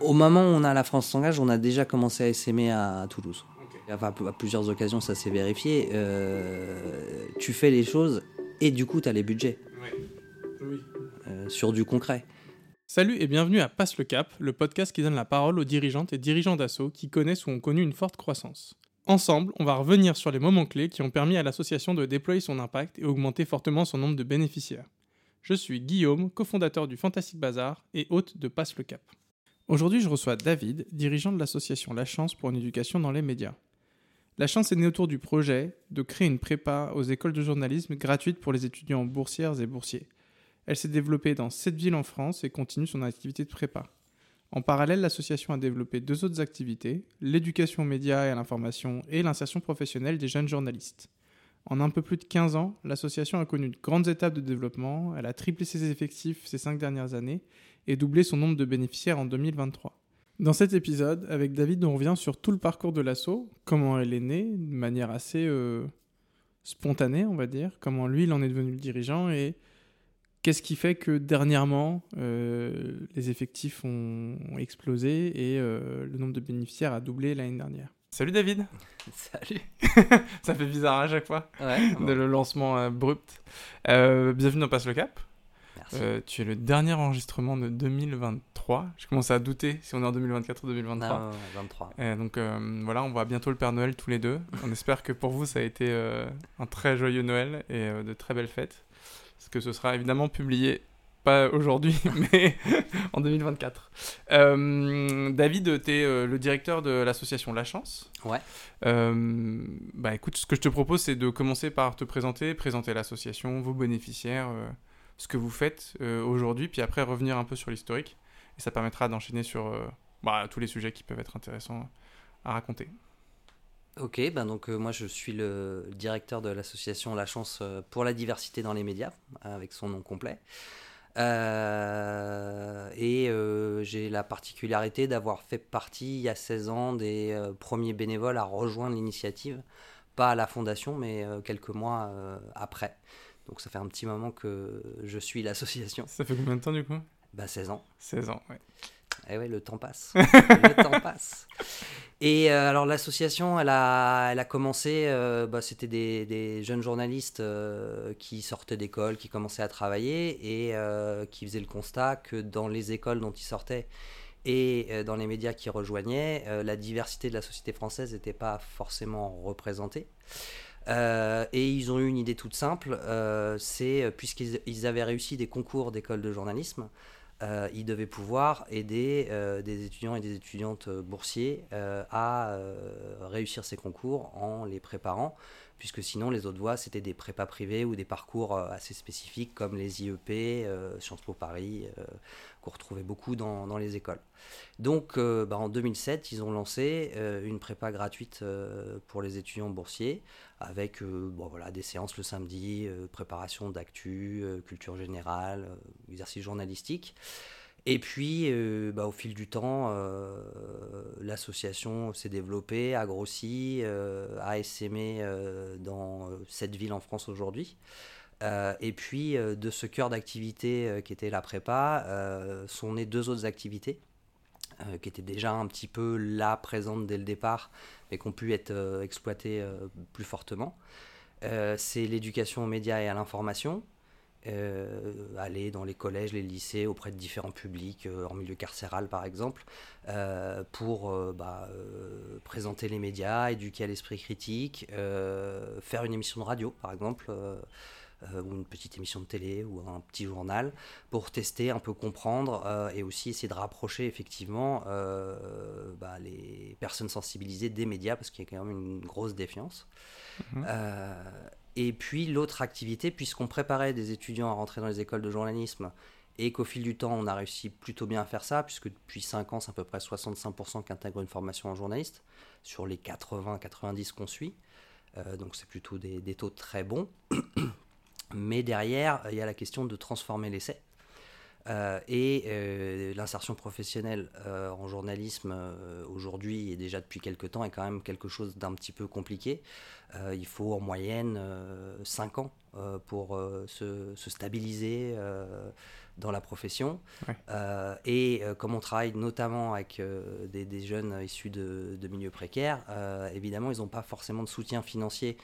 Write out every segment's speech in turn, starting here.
Au moment où on a la France s'engage, on a déjà commencé à essaimer à Toulouse. Enfin, à plusieurs occasions, ça s'est vérifié. Euh, tu fais les choses et du coup, tu as les budgets. Oui. Euh, sur du concret. Salut et bienvenue à Passe le Cap, le podcast qui donne la parole aux dirigeantes et dirigeants d'assaut qui connaissent ou ont connu une forte croissance. Ensemble, on va revenir sur les moments clés qui ont permis à l'association de déployer son impact et augmenter fortement son nombre de bénéficiaires. Je suis Guillaume, cofondateur du Fantastic Bazar et hôte de Passe le Cap. Aujourd'hui, je reçois David, dirigeant de l'association La Chance pour une éducation dans les médias. La Chance est née autour du projet de créer une prépa aux écoles de journalisme gratuite pour les étudiants boursières et boursiers. Elle s'est développée dans sept villes en France et continue son activité de prépa. En parallèle, l'association a développé deux autres activités, l'éducation aux médias et à l'information et l'insertion professionnelle des jeunes journalistes. En un peu plus de 15 ans, l'association a connu de grandes étapes de développement, elle a triplé ses effectifs ces cinq dernières années et doublé son nombre de bénéficiaires en 2023. Dans cet épisode, avec David, on revient sur tout le parcours de l'asso, comment elle est née, de manière assez euh, spontanée, on va dire, comment lui, il en est devenu le dirigeant et qu'est-ce qui fait que dernièrement, euh, les effectifs ont, explosé et euh, le nombre de bénéficiaires a doublé l'année dernière. Salut David Salut Ça fait bizarre à chaque fois de le lancement abrupt. bienvenue dans Passe le Cap. Euh, tu es le dernier enregistrement de 2023. Je commence à douter si on est en 2024 ou 2023. Non, 23. donc euh, voilà, on voit bientôt le Père Noël tous les deux. On espère que pour vous, ça a été euh, un très joyeux Noël et de très belles fêtes. Parce que ce sera évidemment publié, pas aujourd'hui, mais en 2024. David, tu es le directeur de l'association La Chance. Ouais. bah écoute, ce que je te propose, c'est de commencer par te présenter, présenter l'association, vos bénéficiaires ce que vous faites euh, aujourd'hui, puis après revenir un peu sur l'historique. Et ça permettra d'enchaîner sur euh, bah, tous les sujets qui peuvent être intéressants à raconter. Ok, ben donc euh, moi je suis le directeur de l'association La Chance pour la diversité dans les médias, avec son nom complet. et j'ai la particularité d'avoir fait partie il y a 16 ans des premiers bénévoles à rejoindre l'initiative, pas à la fondation, mais quelques mois après. Donc ça fait un petit moment que je suis l'association. Ça fait combien de temps du coup? Bah 16 ans. 16 ans, ouais. Eh ouais, le temps passe. le temps passe. Et euh, alors l'association, elle a, elle a commencé, euh, bah, c'était des, des, jeunes journalistes euh, qui sortaient d'école, qui commençaient à travailler et qui faisaient le constat que dans les écoles dont ils sortaient et dans les médias qui rejoignaient, la diversité de la société française n'était pas forcément représentée. Euh, et ils ont eu une idée toute simple, euh, c'est euh, puisqu'ils avaient réussi des concours d'école de journalisme, ils devaient pouvoir aider des étudiants et des étudiantes boursiers à réussir ces concours en les préparant, puisque sinon les autres voies c'était des prépas privés ou des parcours assez spécifiques comme les IEP, Sciences Po Paris, qu'on retrouvait beaucoup dans, les écoles. Donc bah, en 2007, ils ont lancé une prépa gratuite pour les étudiants boursiers avec euh, voilà, des séances le samedi, euh, préparation d'actu, euh, culture générale, exercice journalistique. Et puis, bah, au fil du temps, l'association s'est développée, a grossi, a essaimé dans cette ville en France aujourd'hui. et puis, de ce cœur d'activité qui était la prépa, sont nées deux autres activités qui étaient déjà un petit peu là présentes dès le départ, mais qui ont pu être euh, exploités euh, plus fortement. Euh, c'est l'éducation aux médias et à l'information. Aller dans les collèges, les lycées, auprès de différents publics, en milieu carcéral par exemple, pour bah, présenter les médias, éduquer à l'esprit critique, faire une émission de radio par exemple. Euh, ou une petite émission de télé ou un petit journal pour tester, un peu comprendre euh, et aussi essayer de rapprocher effectivement euh, bah, les personnes sensibilisées des médias parce qu'il y a quand même une grosse défiance. Mhm. Et puis l'autre activité, puisqu'on préparait des étudiants à rentrer dans les écoles de journalisme et qu'au fil du temps, on a réussi plutôt bien à faire ça, puisque depuis 5 ans, c'est à peu près 65% qui intègrent une formation en journaliste, sur les 80-90 qu'on suit. donc c'est plutôt des, des, taux très bons. Mais derrière, il y a la question de transformer l'essai. Euh, et euh, l'insertion professionnelle euh, en journalisme aujourd'hui et déjà depuis quelques temps est quand même quelque chose d'un petit peu compliqué. il faut en moyenne 5 ans pour se, se, stabiliser dans la profession. Ouais. Et comme on travaille notamment avec des, des jeunes issus de, de milieux précaires, évidemment, ils n'ont pas forcément de soutien financier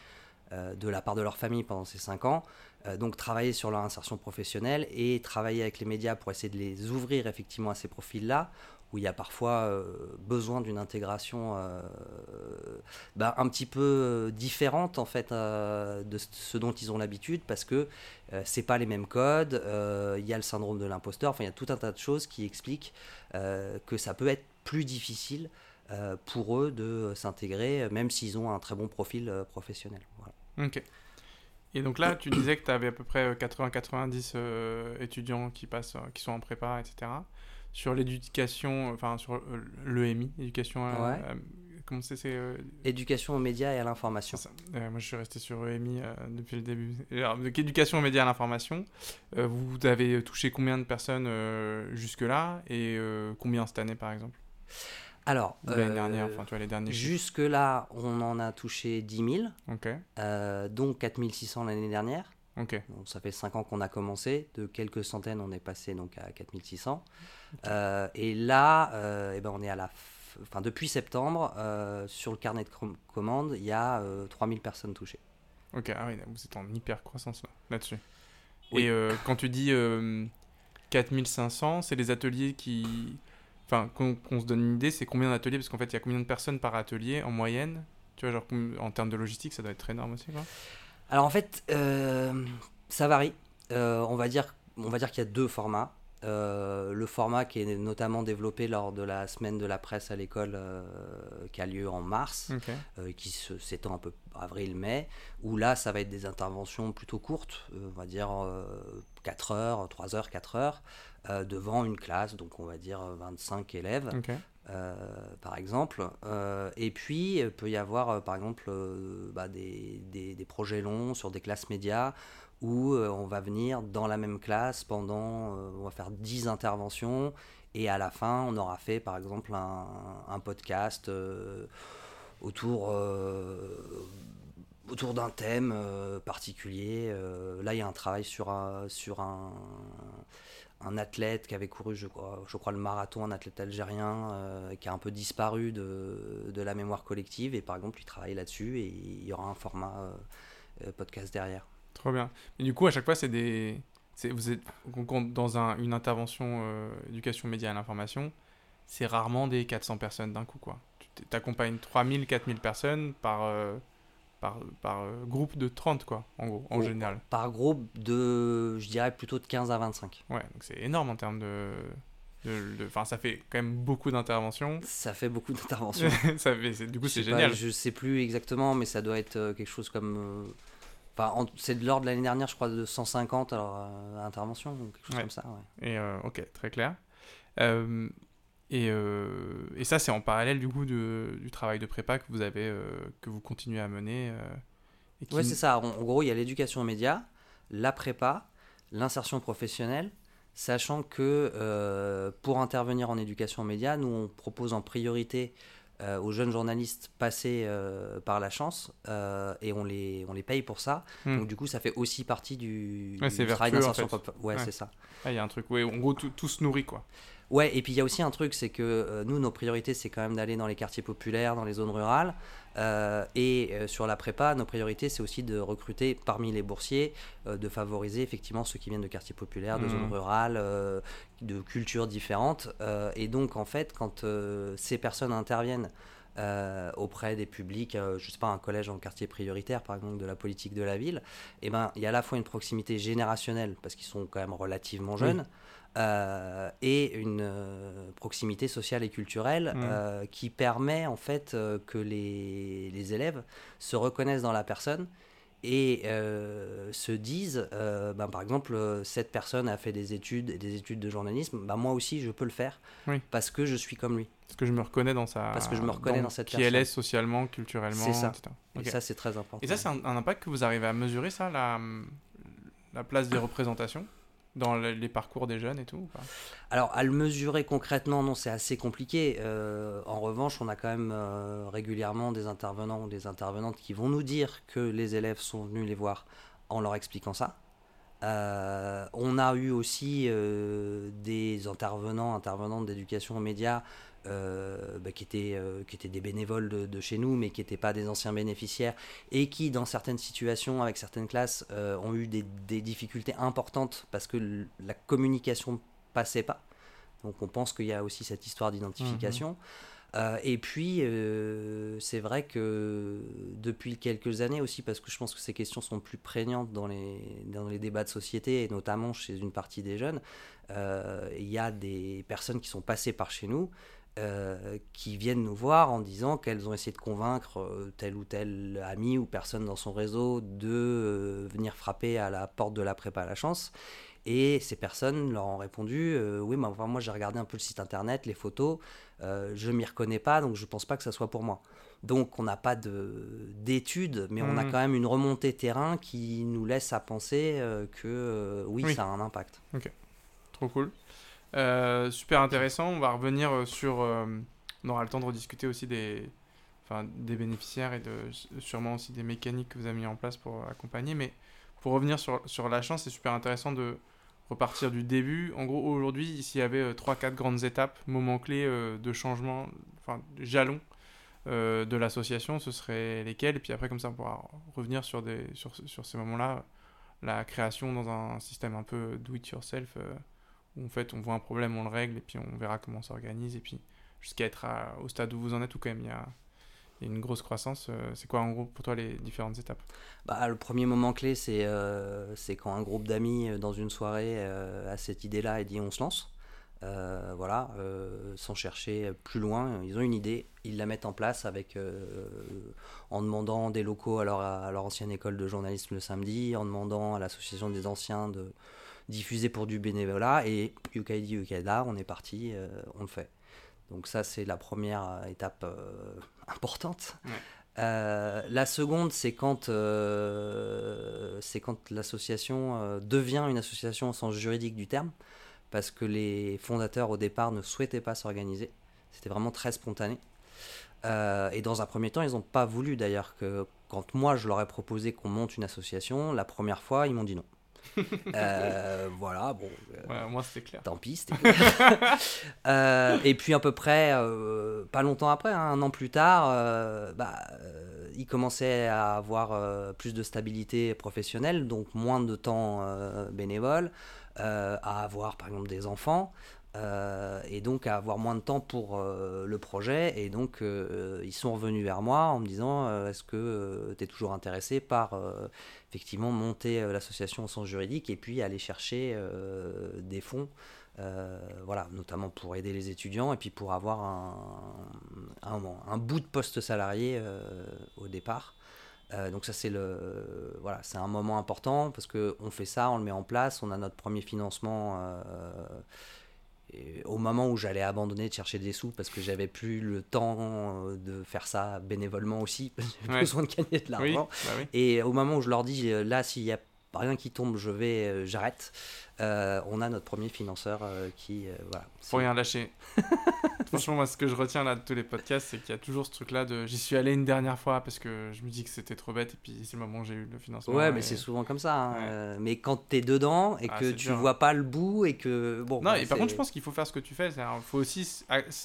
de la part de leur famille pendant ces 5 ans. Euh, donc travailler sur leur insertion professionnelle et travailler avec les médias pour essayer de les ouvrir effectivement à ces profils-là, où il y a parfois euh, besoin d'une intégration euh, ben, un petit peu différente en fait de ce dont ils ont l'habitude parce que c'est pas les mêmes codes, il y a le syndrome de l'imposteur, enfin il y a tout un tas de choses qui expliquent que ça peut être plus difficile pour eux de s'intégrer, même s'ils ont un très bon profil professionnel. Voilà. Et donc là, tu disais que tu avais à peu près 80-90 euh, étudiants qui, passent, euh, qui sont en prépa, etc. Sur l'éducation, enfin sur euh, l'EMI, éducation. à- Ouais. à- comment c'est euh, Éducation aux médias et à l'information. Euh, Moi, je suis resté sur EMI euh, depuis le début. Alors, donc, éducation aux médias et à l'information. Euh, vous avez touché combien de personnes euh, jusque-là et euh, combien cette année, par exemple? Alors, L'année euh, dernière, enfin, tu vois, les derniers jusque-là, on en a touché 10 000, Ok, euh, dont 4 600 l'année dernière. Donc, ça fait 5 ans qu'on a commencé. De quelques centaines, on est passé donc à 4600. Euh, et là, euh, eh ben, on est à la. f- Enfin, depuis septembre, euh, sur le carnet de com- commandes, il y a euh, 3000 personnes touchées. Ok, ah oui, vous êtes en hyper croissance là, là-dessus. Oui. Et euh, quand tu dis euh, 4500, c'est les ateliers qui. Enfin, qu'on se donne une idée, c'est combien d'ateliers Parce qu'en fait, il y a combien de personnes par atelier en moyenne? Tu vois, genre en termes de logistique, ça doit être très énorme aussi, quoi. Alors en fait, euh, ça varie. Euh, on va dire, on va dire qu'il y a deux formats. Euh, le format qui est notamment développé lors de la semaine de la presse à l'école euh, qui a lieu en mars, euh, qui s'étend un peu avril-mai, où là ça va être des interventions plutôt courtes, on va dire euh, 4 heures, 3 heures, 4 heures, euh, devant une classe, donc on va dire 25 élèves euh, par exemple. Euh, et puis, il peut y avoir, par exemple, bah, des, des- des projets longs sur des classes médias où on va venir dans la même classe pendant, on va faire 10 interventions et à la fin, on aura fait, par exemple, un, un podcast autour... autour d'un thème euh, particulier. Euh, là, il y a un travail sur un, sur un, un athlète qui avait couru, je crois, je crois le marathon, un athlète algérien euh, qui a un peu disparu de, de la mémoire collective. Et par exemple, il travaille là-dessus et il y aura un format euh, euh, podcast derrière. Trop bien. Et du coup, à chaque fois, c'est des. Vous êtes dans un- une intervention éducation média à l'information, c'est rarement des 400 personnes d'un coup. Tu t'accompagnes 3000, 4000 personnes par, par, par euh, groupe de 30, quoi, en gros, en Oh. général. Par groupe de, je dirais plutôt de 15 à 25. Ouais, donc c'est énorme en termes de. Enfin, ça fait quand même beaucoup d'interventions. Ça fait beaucoup d'interventions. ça fait, c'est- du coup, c'est pas, génial. je sais plus exactement, mais ça doit être euh, quelque chose comme. euh, Enfin, en- c'est de l'ordre de l'année dernière, je crois, de 150 alors, euh, interventions, ou quelque chose Ouais. comme ça. ouais. Et euh, ok, très clair. Euh, et, euh, et ça, c'est en parallèle du coup de- du travail de prépa que vous avez, euh, que vous continuez à mener. euh, qui- Ouais, c'est ça. En, en gros, il y a l'éducation aux médias, la prépa, l'insertion professionnelle, sachant que euh, pour intervenir en éducation aux médias, nous, on propose en priorité aux jeunes journalistes passés par la chance et on les, on les paye pour ça. Hmm. Donc, du coup, ça fait aussi partie du, Ouais, du c'est travail vertueux, en d'insertion. fait. Ouais. c'est ça. Ah, il y a un truc, ouais, en gros, tout, tout se nourrit quoi. Ouais, et puis il y a aussi un truc, c'est que euh, nous, nos priorités, c'est quand même d'aller dans les quartiers populaires, dans les zones rurales. Euh, et euh, sur la prépa, nos priorités, c'est aussi de recruter parmi les boursiers, de favoriser effectivement ceux qui viennent de quartiers populaires, de Mhm. zones rurales, de cultures différentes. Et donc, en fait, quand ces personnes interviennent euh, auprès des publics, euh, je sais pas, un collège en quartier prioritaire, par exemple, de la politique de la ville, eh ben, il y a à la fois une proximité générationnelle, parce qu'ils sont quand même relativement Oui. Euh, et une euh, proximité sociale et culturelle Mhm. euh, qui permet en fait que les, les élèves se reconnaissent dans la personne et se disent, ben, par exemple, cette personne a fait des études et des études de journalisme, ben, moi aussi je peux le faire Oui. parce que je suis comme lui. Parce que je me reconnais dans sa. Parce que je me reconnais dans cette Qui elle est socialement, culturellement, C'est ça. etc. Et ça c'est très important. Et ça, c'est un, un impact que vous arrivez à mesurer, ça, la, la place des représentations? Dans le- les parcours des jeunes et tout Alors, à le mesurer concrètement, non, c'est assez compliqué. Euh, en revanche, on a quand même euh, régulièrement des intervenants ou des intervenantes qui vont nous dire que les élèves sont venus les voir en leur expliquant ça. on a eu aussi des intervenants, intervenantes d'éducation aux médias euh, bah, qui, étaient, euh, qui étaient des bénévoles de, chez nous, mais qui n'étaient pas des anciens bénéficiaires, et qui, dans certaines situations, avec certaines classes, euh, ont eu des, difficultés importantes parce que la communication passait pas. Donc on pense qu'il y a aussi cette histoire d'identification. Mhm. et puis, c'est vrai que depuis quelques années aussi, parce que je pense que ces questions sont plus prégnantes dans les, dans les débats de société, et notamment chez une partie des jeunes, il y a des personnes qui sont passées par chez nous, euh, qui viennent nous voir en disant qu'elles ont essayé de convaincre euh, tel ou tel ami ou personne dans son réseau de euh, venir frapper à la porte de la prépa à la chance. Et ces personnes leur ont répondu Oui, mais enfin, moi j'ai regardé un peu le site internet, les photos, je m'y reconnais pas, donc je pense pas que ça soit pour moi. Donc on n'a pas d'études, mais on a mmh. quand même une remontée terrain qui nous laisse à penser que oui, oui, ça a un impact. Ok, trop cool. Euh, super intéressant. On va revenir euh, sur. Euh, on aura le temps de rediscuter aussi des, enfin, des bénéficiaires et de, sûrement aussi des mécaniques que vous avez mis en place pour accompagner. Mais pour revenir sur, sur la chance, c'est super intéressant de repartir du début. En gros, aujourd'hui, s'il y avait 3-4 grandes étapes, moments clés de changement, enfin, jalons de l'association, ce serait lesquels? Et puis après, comme ça, on pourra revenir sur, des, sur, sur ces moments-là. La création dans un système un peu do-it-yourself en fait on voit un problème, on le règle et puis on verra comment on s'organise et puis jusqu'à être au stade où vous en êtes où quand même il y a, une grosse croissance. Euh, c'est quoi en gros pour toi les différentes étapes? Bah, Le premier moment clé c'est euh, quand un groupe d'amis euh, dans une soirée a cette idée-là et dit on se lance. voilà, sans chercher plus loin, ils ont une idée, ils la mettent en place avec, en demandant des locaux à leur ancienne école de journalisme le samedi, en demandant à l'association des anciens de, diffusé pour du bénévolat et UKID UKIDA, on est parti, euh, on le fait. Donc ça c'est la première euh, étape euh, importante. la seconde, c'est quand, c'est quand l'association devient une association au sens juridique du terme, parce que les fondateurs au départ ne souhaitaient pas s'organiser. C'était vraiment très spontané. et dans un premier temps, ils n'ont pas voulu d'ailleurs que quand moi je leur ai proposé qu'on monte une association, la première fois, ils m'ont dit non. Euh, voilà, bon. Euh, moi, c'était clair. Tant pis, c'était clair. Euh, et puis, à peu près, pas longtemps après, hein, un an plus tard, bah, il commençait à avoir plus de stabilité professionnelle, donc moins de temps bénévole, à avoir, par exemple, des enfants. Euh, et donc à avoir moins de temps pour euh, le projet. Et donc euh, ils sont revenus vers moi en me disant est-ce que tu es toujours intéressé par effectivement monter l'association au sens juridique et puis aller chercher des fonds, voilà, notamment pour aider les étudiants et puis pour avoir un, un, un bout de poste salarié au départ. donc ça c'est le voilà c'est un moment important parce que on fait ça on le met en place on a notre premier financement au moment où j'allais abandonner de chercher des sous parce que j'avais plus le temps euh, de faire ça bénévolement aussi, j'avais besoin de gagner de l'argent. Bah Et au moment où je leur dis euh, là, s'il y a rien qui tombe, je vais, euh, j'arrête. Euh, on a notre premier financeur euh, qui, voilà. Faut rien lâcher. Franchement, moi, ce que je retiens là de tous les podcasts, c'est qu'il y a toujours ce truc-là de, j'y suis allé une dernière fois parce que je me dis que c'était trop bête et puis c'est le moment où j'ai eu le financement. Ouais, mais c'est souvent comme ça. Hein. mais quand t'es dedans et ah, que tu vois pas le bout et que bon. Non, et par contre, je pense qu'il faut faire ce que tu fais. Il faut aussi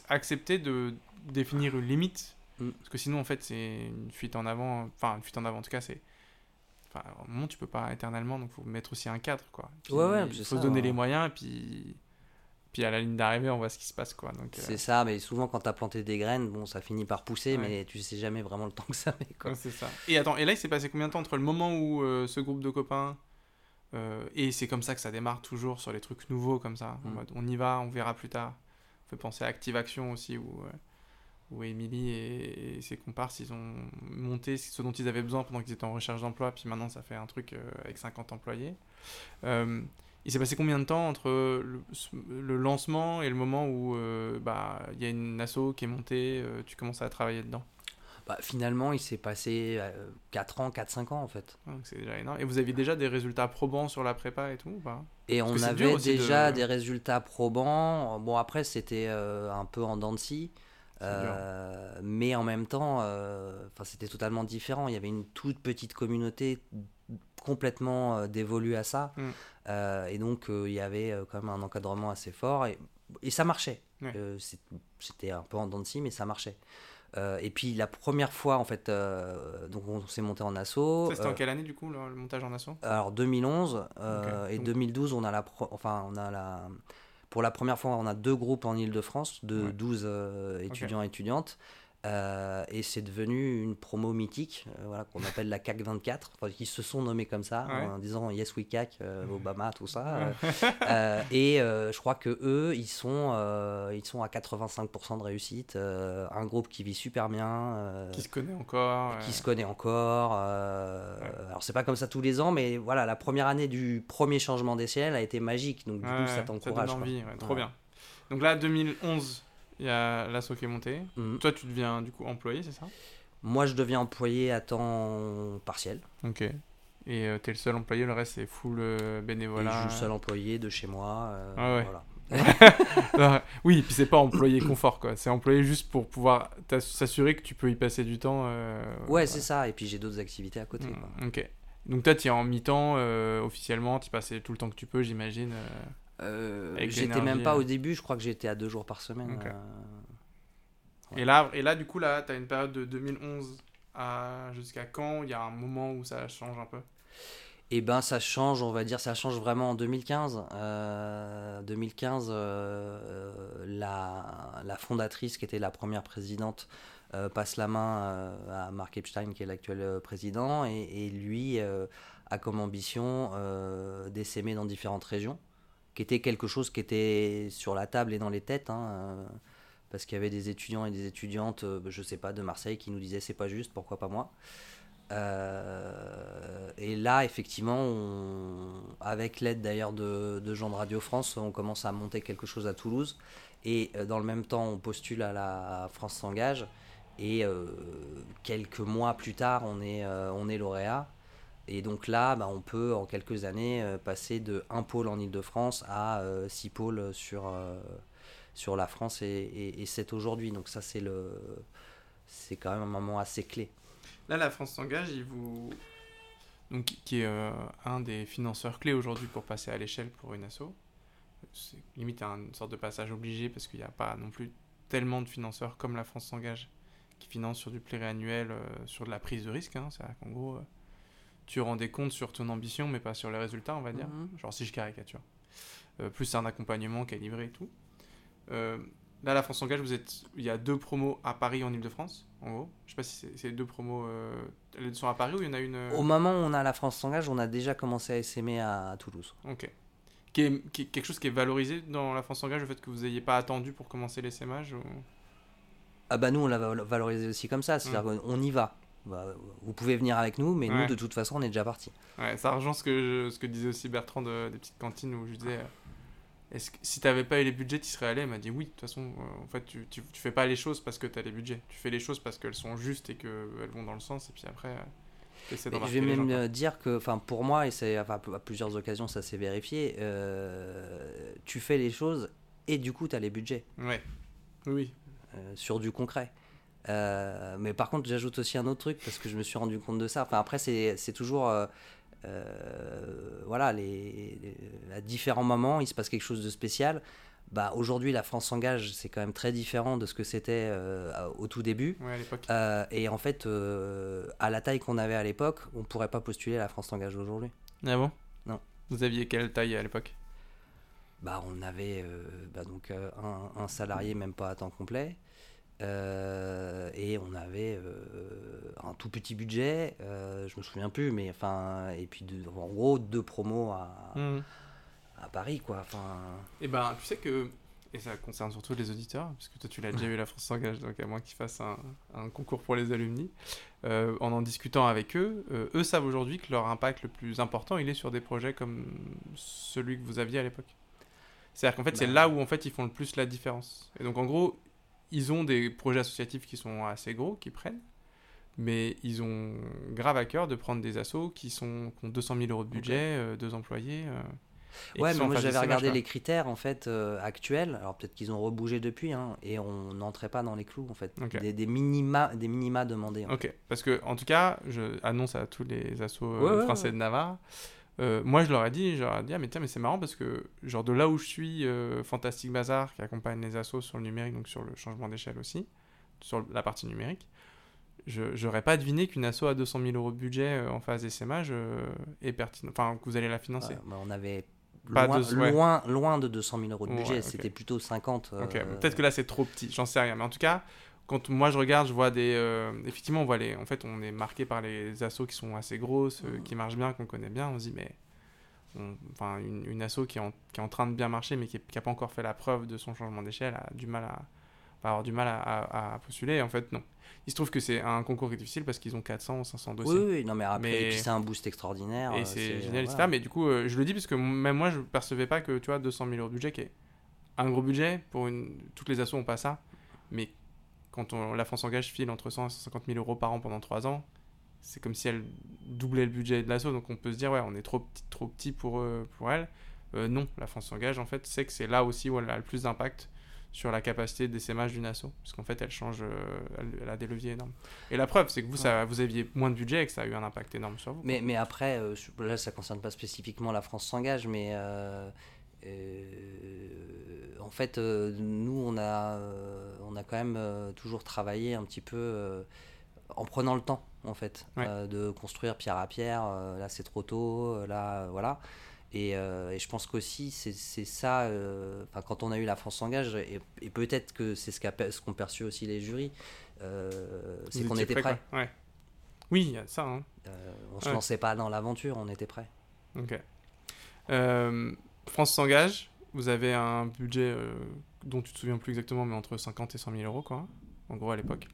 accepter de définir une limite. Mm. Parce que sinon, en fait, c'est une fuite en avant. Enfin, une fuite en avant, en tout cas, c'est Enfin, au moment, tu peux pas éternellement, donc faut mettre aussi un cadre, quoi. ouais, ouais, il faut donner les moyens, et puis, puis à la ligne d'arrivée, on voit ce qui se passe, quoi. Donc, euh, c'est ça, mais souvent quand tu as planté des graines, bon, ça finit par pousser, mais tu sais jamais vraiment le temps que ça met, quoi. c'est ça. Et attends, et là, il s'est passé combien de temps entre le moment où euh, ce groupe de copains euh, et c'est comme ça que ça démarre toujours sur les trucs nouveaux comme ça. En mm. mode, on y va, on verra plus tard. On fait penser à Active Action aussi, où où Emily et, ses comparses, ils ont monté ce dont ils avaient besoin pendant qu'ils étaient en recherche d'emploi, puis maintenant ça fait un truc euh, avec 50 employés. Euh, il s'est passé combien de temps entre le, lancement et le moment où euh, bah, il y a une asso qui est montée, tu commences à travailler dedans? Bah, Finalement, il s'est passé 4 ans, 4-5 ans en fait. Ah, c'est déjà énorme. Et vous aviez déjà des résultats probants sur la prépa et tout Et on avait déjà des résultats probants. Bon, après, c'était un peu en dents de scie. Euh, mais en même temps, euh, c'était totalement différent. Il y avait une toute petite communauté complètement dévolu à ça. Mm. et donc, il y avait quand même un encadrement assez fort. Et, et ça marchait. Ouais. C'était un peu en dents de scie, mais ça marchait. Euh, et puis la première fois, en fait, euh, donc on s'est monté en assaut. Ça, c'était en Euh, quelle année du coup le, montage en assaut? alors 2011 euh, Ok. et Donc- 2012, on a la, pro- enfin on a la, pour la première fois, on a deux groupes en Île-de-France de Ouais. 12 euh, étudiants et étudiantes. Euh, et c'est devenu une promo mythique, euh, voilà, qu'on appelle la CAC 24, enfin, qui se sont nommés comme ça, Ouais. en disant Yes We CAC, euh, Obama, tout ça. Et je crois que eux, ils sont, ils sont à 85% de réussite. un groupe qui vit super bien, Qui se connaît encore qui se connaît encore. Ouais. Alors c'est pas comme ça tous les ans, mais voilà, la première année du premier changement d'échelle a été magique, donc du ouais, coup ça ça t'encourage. donne envie, trop bien. Donc là, 2011, il y a l'assaut qui est monté. Mhm. Toi, tu deviens du coup employé, c'est ça? Moi je deviens employé à temps partiel. Ok. Et euh, t'es le seul employé, le reste c'est full euh, Et bénévolat. je suis le seul employé de chez moi. euh, Ah ouais. voilà. Oui, et puis c'est pas employé confort quoi. C'est employé juste pour pouvoir s'assurer que tu peux y passer du temps. euh, Ouais, voilà. c'est ça. Et puis j'ai d'autres activités à côté. quoi. Mm, Ok. Donc toi, tu es en mi-temps officiellement, tu passais tout le temps que tu peux, j'imagine. Euh. Euh, J'étais même pas euh. au début, je crois que j'étais à deux jours par semaine. Euh, Ouais. Et, là, et là, du coup, là, tu as une période de 2011 à jusqu'à quand? Il y a un moment où ça change un peu? Eh ben, ça change, on va dire, ça change vraiment en 2015. Euh, 2015, euh, la, la fondatrice, qui était la première présidente, euh, passe la main euh, à Mark Epstein, qui est l'actuel euh, président, et, et lui euh, a comme ambition euh, d'essaimer dans différentes régions, qui était quelque chose qui était sur la table et dans les têtes. hein, euh, parce qu'il y avait des étudiants et des étudiantes, euh, je sais pas, de Marseille qui nous disaient c'est pas juste, pourquoi pas moi euh, et là, effectivement, on- avec l'aide d'ailleurs de, de gens de Radio France, on commence à monter quelque chose à Toulouse. Et dans le même temps, on postule à la France s'engage. Et quelques mois plus tard, on est, on est lauréat. Et donc là, bah, on peut en quelques années euh, passer de un pôle en Ile-de-France à euh, six pôles sur, euh, sur la France et, et, sept aujourd'hui. Donc ça, c'est le, c'est quand même un moment assez clé. Là, la France s'engage, qui est un des financeurs clés aujourd'hui pour passer à l'échelle pour une asso. C'est limite une sorte de passage obligé parce qu'il n'y a pas non plus tellement de financeurs comme la France s'engage qui financent sur du pluriannuel, euh, sur de la prise de risque. Hein. C'est-à-dire qu'en gros, tu rends des comptes sur ton ambition mais pas sur les résultats, on va dire. Mhm. Genre si je caricature. Euh, plus c'est un accompagnement qui est livré et tout. Euh, là, la France s'engage, vous êtes... il y a deux promos à Paris en Ile-de-France, en gros. Je sais pas si c'est- deux promos. euh, Elles sont à Paris ou il y en a une. euh, Au moment où on a la France s'engage, on a déjà commencé à essaimer à, à Toulouse. Ok. Qui est, qui est quelque chose qui est valorisé dans la France s'engage, le fait que vous n'ayez pas attendu pour commencer l'essaimage ou... Ah bah nous on l'a val- valorisé aussi comme ça, c'est-à-dire qu'on y va. Bah, vous pouvez venir avec nous, mais Ouais. nous de toute façon on est déjà parti. Ouais, ça rejoint ce que, je- ce que disait aussi Bertrand de- des petites cantines où je disais euh, que, si t'avais pas eu les budgets, tu serais allé? Il m'a dit oui, de toute façon, euh, en fait, tu, tu, tu fais pas les choses parce que tu as les budgets. Tu fais les choses parce qu'elles sont justes et qu'elles vont dans le sens, et puis après, euh, je vais gens, même dire que, enfin pour moi, et c'est enfin, à plusieurs occasions ça s'est vérifié, tu fais les choses et du coup tu as les budgets Ouais. Oui. euh, sur du concret. Euh, mais par contre, j'ajoute aussi un autre truc parce que je me suis rendu compte de ça. Enfin, après, c'est toujours. euh, euh, voilà, les, les- à différents moments, il se passe quelque chose de spécial. Bah, Aujourd'hui, la France s'engage, c'est quand même très différent de ce que c'était au tout début. Ouais, à l'époque. Et en fait, à la taille qu'on avait à l'époque, on pourrait pas postuler à la France s'engage aujourd'hui. Ah bon? Non. Vous aviez quelle taille à l'époque? Bah, on avait bah, donc, un, un salarié, même pas à temps complet. Euh, et on avait euh, un tout petit budget, euh, je me souviens plus, mais enfin, et puis de- en gros deux promos à, à Paris, quoi. Enfin, Et ben, tu sais que, et ça concerne surtout les auditeurs, parce que toi tu l'as déjà eu, la France s'engage, donc à moins qu'ils fassent un, un concours pour les alumni, euh, en en discutant avec eux, euh, eux savent aujourd'hui que leur impact le plus important, il est sur des projets comme celui que vous aviez à l'époque. C'est-à-dire qu'en fait, c'est Bah. là où en fait ils font le plus la différence. Et donc en gros, ils ont des projets associatifs qui sont assez gros, qui prennent, mais ils ont grave à cœur de prendre des assos qui, sont, qui ont 200 000 euros de budget, euh, deux employés. euh, Ouais, mais moi j'avais regardé les critères en fait euh, actuels. Alors peut-être qu'ils ont rebougé depuis, hein, et on n'entrait pas dans les clous en fait. Des, des minima, des minima demandés. Ok, parce que en tout cas, je annonce à tous les assos euh, ouais, français ouais. de Navarre. Euh, moi, je leur ai dit, je leur ai dit, ah, mais tiens, mais c'est marrant parce que, genre, de là où je suis, euh, Fantastic Bazar, qui accompagne les assos sur le numérique, donc sur le changement d'échelle aussi, sur la partie numérique, je n'aurais pas deviné qu'une asso à 200 000 euros de budget euh, en phase euh, est pertinent, enfin, que vous allez la financer. Bah, on avait Pas loin, de- ouais. loin, loin de 200 000 euros de Ouais, budget. C'était plutôt 50. Ok, euh, peut-être que là c'est trop petit, j'en sais rien. Mais en tout cas, quand moi je regarde, je vois des. euh, effectivement, on voit les. En fait, on est marqué par les assos qui sont assez grosses, euh, Mhm. qui marchent bien, qu'on connaît bien. On se dit, mais. on- Enfin, une, une asso qui est, en, qui est en train de bien marcher, mais qui n'a pas encore fait la preuve de son changement d'échelle, a du mal à. va avoir du mal à, à- à postuler. Et en fait, non. Il se trouve que c'est un concours qui est difficile parce qu'ils ont 400 ou 500 dossiers. Oui, oui, non, mais après, Mais- c'est un boost extraordinaire. Et euh, c'est génial, etc. Mais du coup, euh, je le dis parce que même moi, je percevais pas que, tu vois, 200 000 euros de budget, qui est un gros budget, pour une... toutes les assos ont pas ça, mais quand on... la France engage file entre 100 et 150 000 euros par an pendant 3 ans, c'est comme si elle doublait le budget de l'asso, donc on peut se dire, ouais, on est trop petit, trop petit pour, eux- pour elle. Euh, non, la France s'engage, en fait, c'est que c'est là aussi où elle a le plus d'impact sur la capacité d'essaimage d'une asso, parce qu'en fait, elle change, euh, elle, a des leviers énormes. Et la preuve, c'est que vous, ça, vous aviez moins de budget et que ça a eu un impact énorme sur vous. Mais, mais après, euh, là, ça concerne pas spécifiquement la France s'engage, mais euh, euh, en fait, euh, nous, on a, euh, on a quand même euh, toujours travaillé un petit peu euh, en prenant le temps, en fait, Ouais. euh, de construire pierre à pierre. là, c'est trop tôt, là, voilà. Et, euh, et je pense qu'aussi, c'est ça, euh, quand on a eu la France s'engage, et, et peut-être que c'est ce pe- ce qu'ont perçu aussi les jurys, euh, c'est qu'on était prêts. Ouais. Oui, ça. Hein. On se Ouais. lançait pas dans l'aventure, on était prêts. Ok. France s'engage. Vous avez un budget dont tu te souviens plus exactement, mais entre 50 et 100 000 euros, quoi. En gros, à l'époque.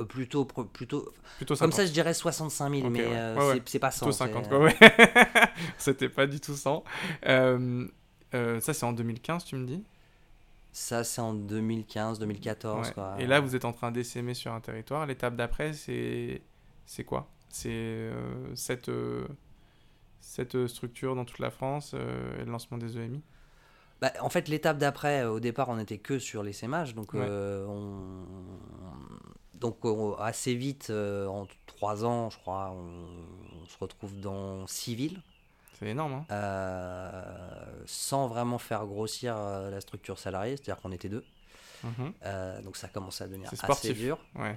Euh, plutôt, plutôt, comme 50. ça, je dirais 65 000, Ok, mais ouais. euh, Ouais, ouais. c'est- pas 100. Plutôt c'est- 50, quoi, ouais. C'était pas du tout 100. Euh, euh, ça, c'est en 2015, tu me dis? Ça, c'est en 2015, 2014. Ouais. Quoi. Et là, vous êtes en train d'essaimer sur un territoire. L'étape d'après, c'est c'est quoi? C'est euh, cette, euh, cette euh, structure dans toute la France euh, et le lancement des EMI Bah, en fait, l'étape d'après, euh, au départ, on n'était que sur les SEMAG. Donc, Ouais. euh, on... donc on- assez vite, euh, en trois ans, je crois, on, on se retrouve dans six villes. C'est énorme, hein euh, sans vraiment faire grossir la structure salariée, c'est-à-dire qu'on était deux. Mhm. Donc ça commençait à devenir assez dur. Ouais.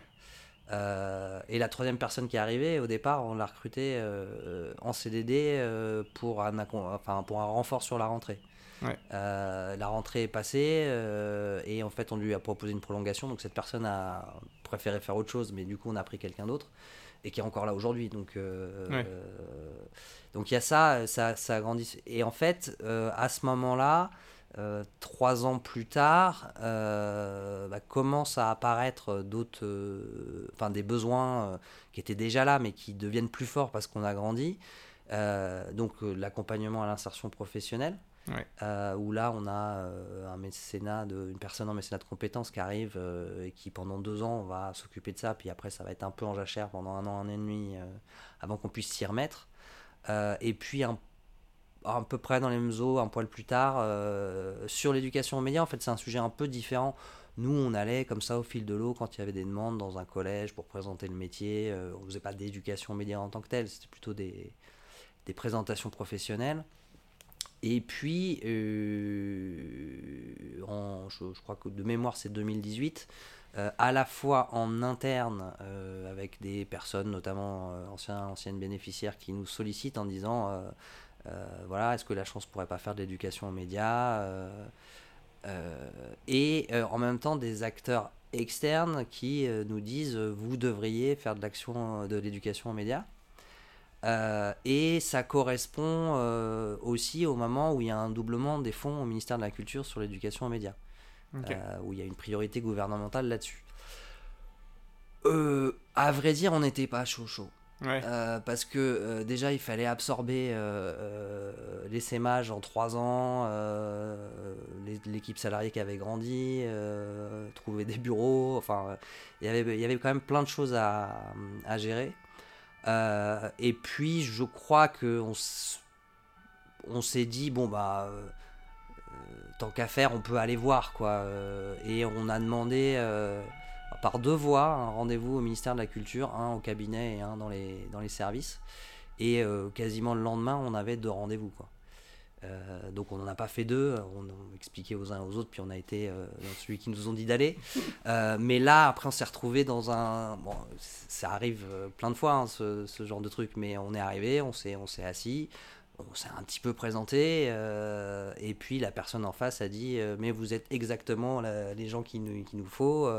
Euh, et la troisième personne qui est arrivée, au départ, on l'a recrutée euh, en CDD euh, pour, un, accom- enfin, pour un renfort sur la rentrée. Ouais. Euh, la rentrée est passée euh, et en fait on lui a proposé une prolongation. Donc cette personne a préféré faire autre chose, mais du coup on a pris quelqu'un d'autre et qui est encore là aujourd'hui. Donc euh, Ouais. donc il y a ça, ça, ça grandit. Et en fait, à ce moment-là, trois ans plus tard, bah, commencent à apparaître d'autres, enfin des besoins qui étaient déjà là, mais qui deviennent plus forts parce qu'on a grandi. Euh, donc euh, l'accompagnement à l'insertion professionnelle, Euh, où là on a euh, un mécénat, de, une personne en mécénat de compétences qui arrive euh, et qui pendant deux ans va s'occuper de ça, puis après ça va être un peu en jachère pendant un an, un an et demi avant qu'on puisse s'y remettre. Et puis un à peu près dans les mêmes eaux, un poil plus tard, sur l'éducation aux médias, en fait, c'est un sujet un peu différent. Nous, on allait comme ça au fil de l'eau quand il y avait des demandes dans un collège pour présenter le métier. On faisait pas d'éducation aux médias en tant que telle, c'était plutôt des, des présentations professionnelles. Et puis, euh, en, je, crois que de mémoire, c'est 2018, euh, à la fois en interne, euh, avec des personnes, notamment anciens, anciennes bénéficiaires, qui nous sollicitent en disant voilà, est-ce que la chance pourrait pas faire de l'éducation aux médias Et en même temps, des acteurs externes qui nous disent vous devriez faire de l'action de l'éducation aux médias. Euh, et ça correspond euh, aussi au moment où il y a un doublement des fonds au ministère de la Culture sur l'éducation aux médias, euh, où il y a une priorité gouvernementale là-dessus. À vrai dire, on n'était pas chaud chaud. Ouais. Parce que déjà il fallait absorber les SEMAG en trois ans, les- l'équipe salariée qui avait grandi, trouver des bureaux, enfin il y avait- il y avait quand même plein de choses à, à gérer. Euh, et puis je crois que on, s'est dit, bon, bah, tant qu'à faire, on peut aller voir, quoi. et on a demandé par deux voies un rendez-vous au ministère de la Culture, un au cabinet et un dans les, dans les services. Et quasiment le lendemain, on avait deux rendez-vous, quoi. Euh, donc on n'en a pas fait deux, on a expliqué aux uns aux autres, puis on a été euh, dans celui qui nous ont dit d'aller. Euh, mais là, après, on s'est retrouvé dans un... Bon, ça arrive plein de fois, hein, ce, genre de truc, mais on est arrivé, on s'est, on s'est assis, on s'est un petit peu présenté, et puis la personne en face a dit, mais vous êtes exactement les gens qu'il nous, nous faut,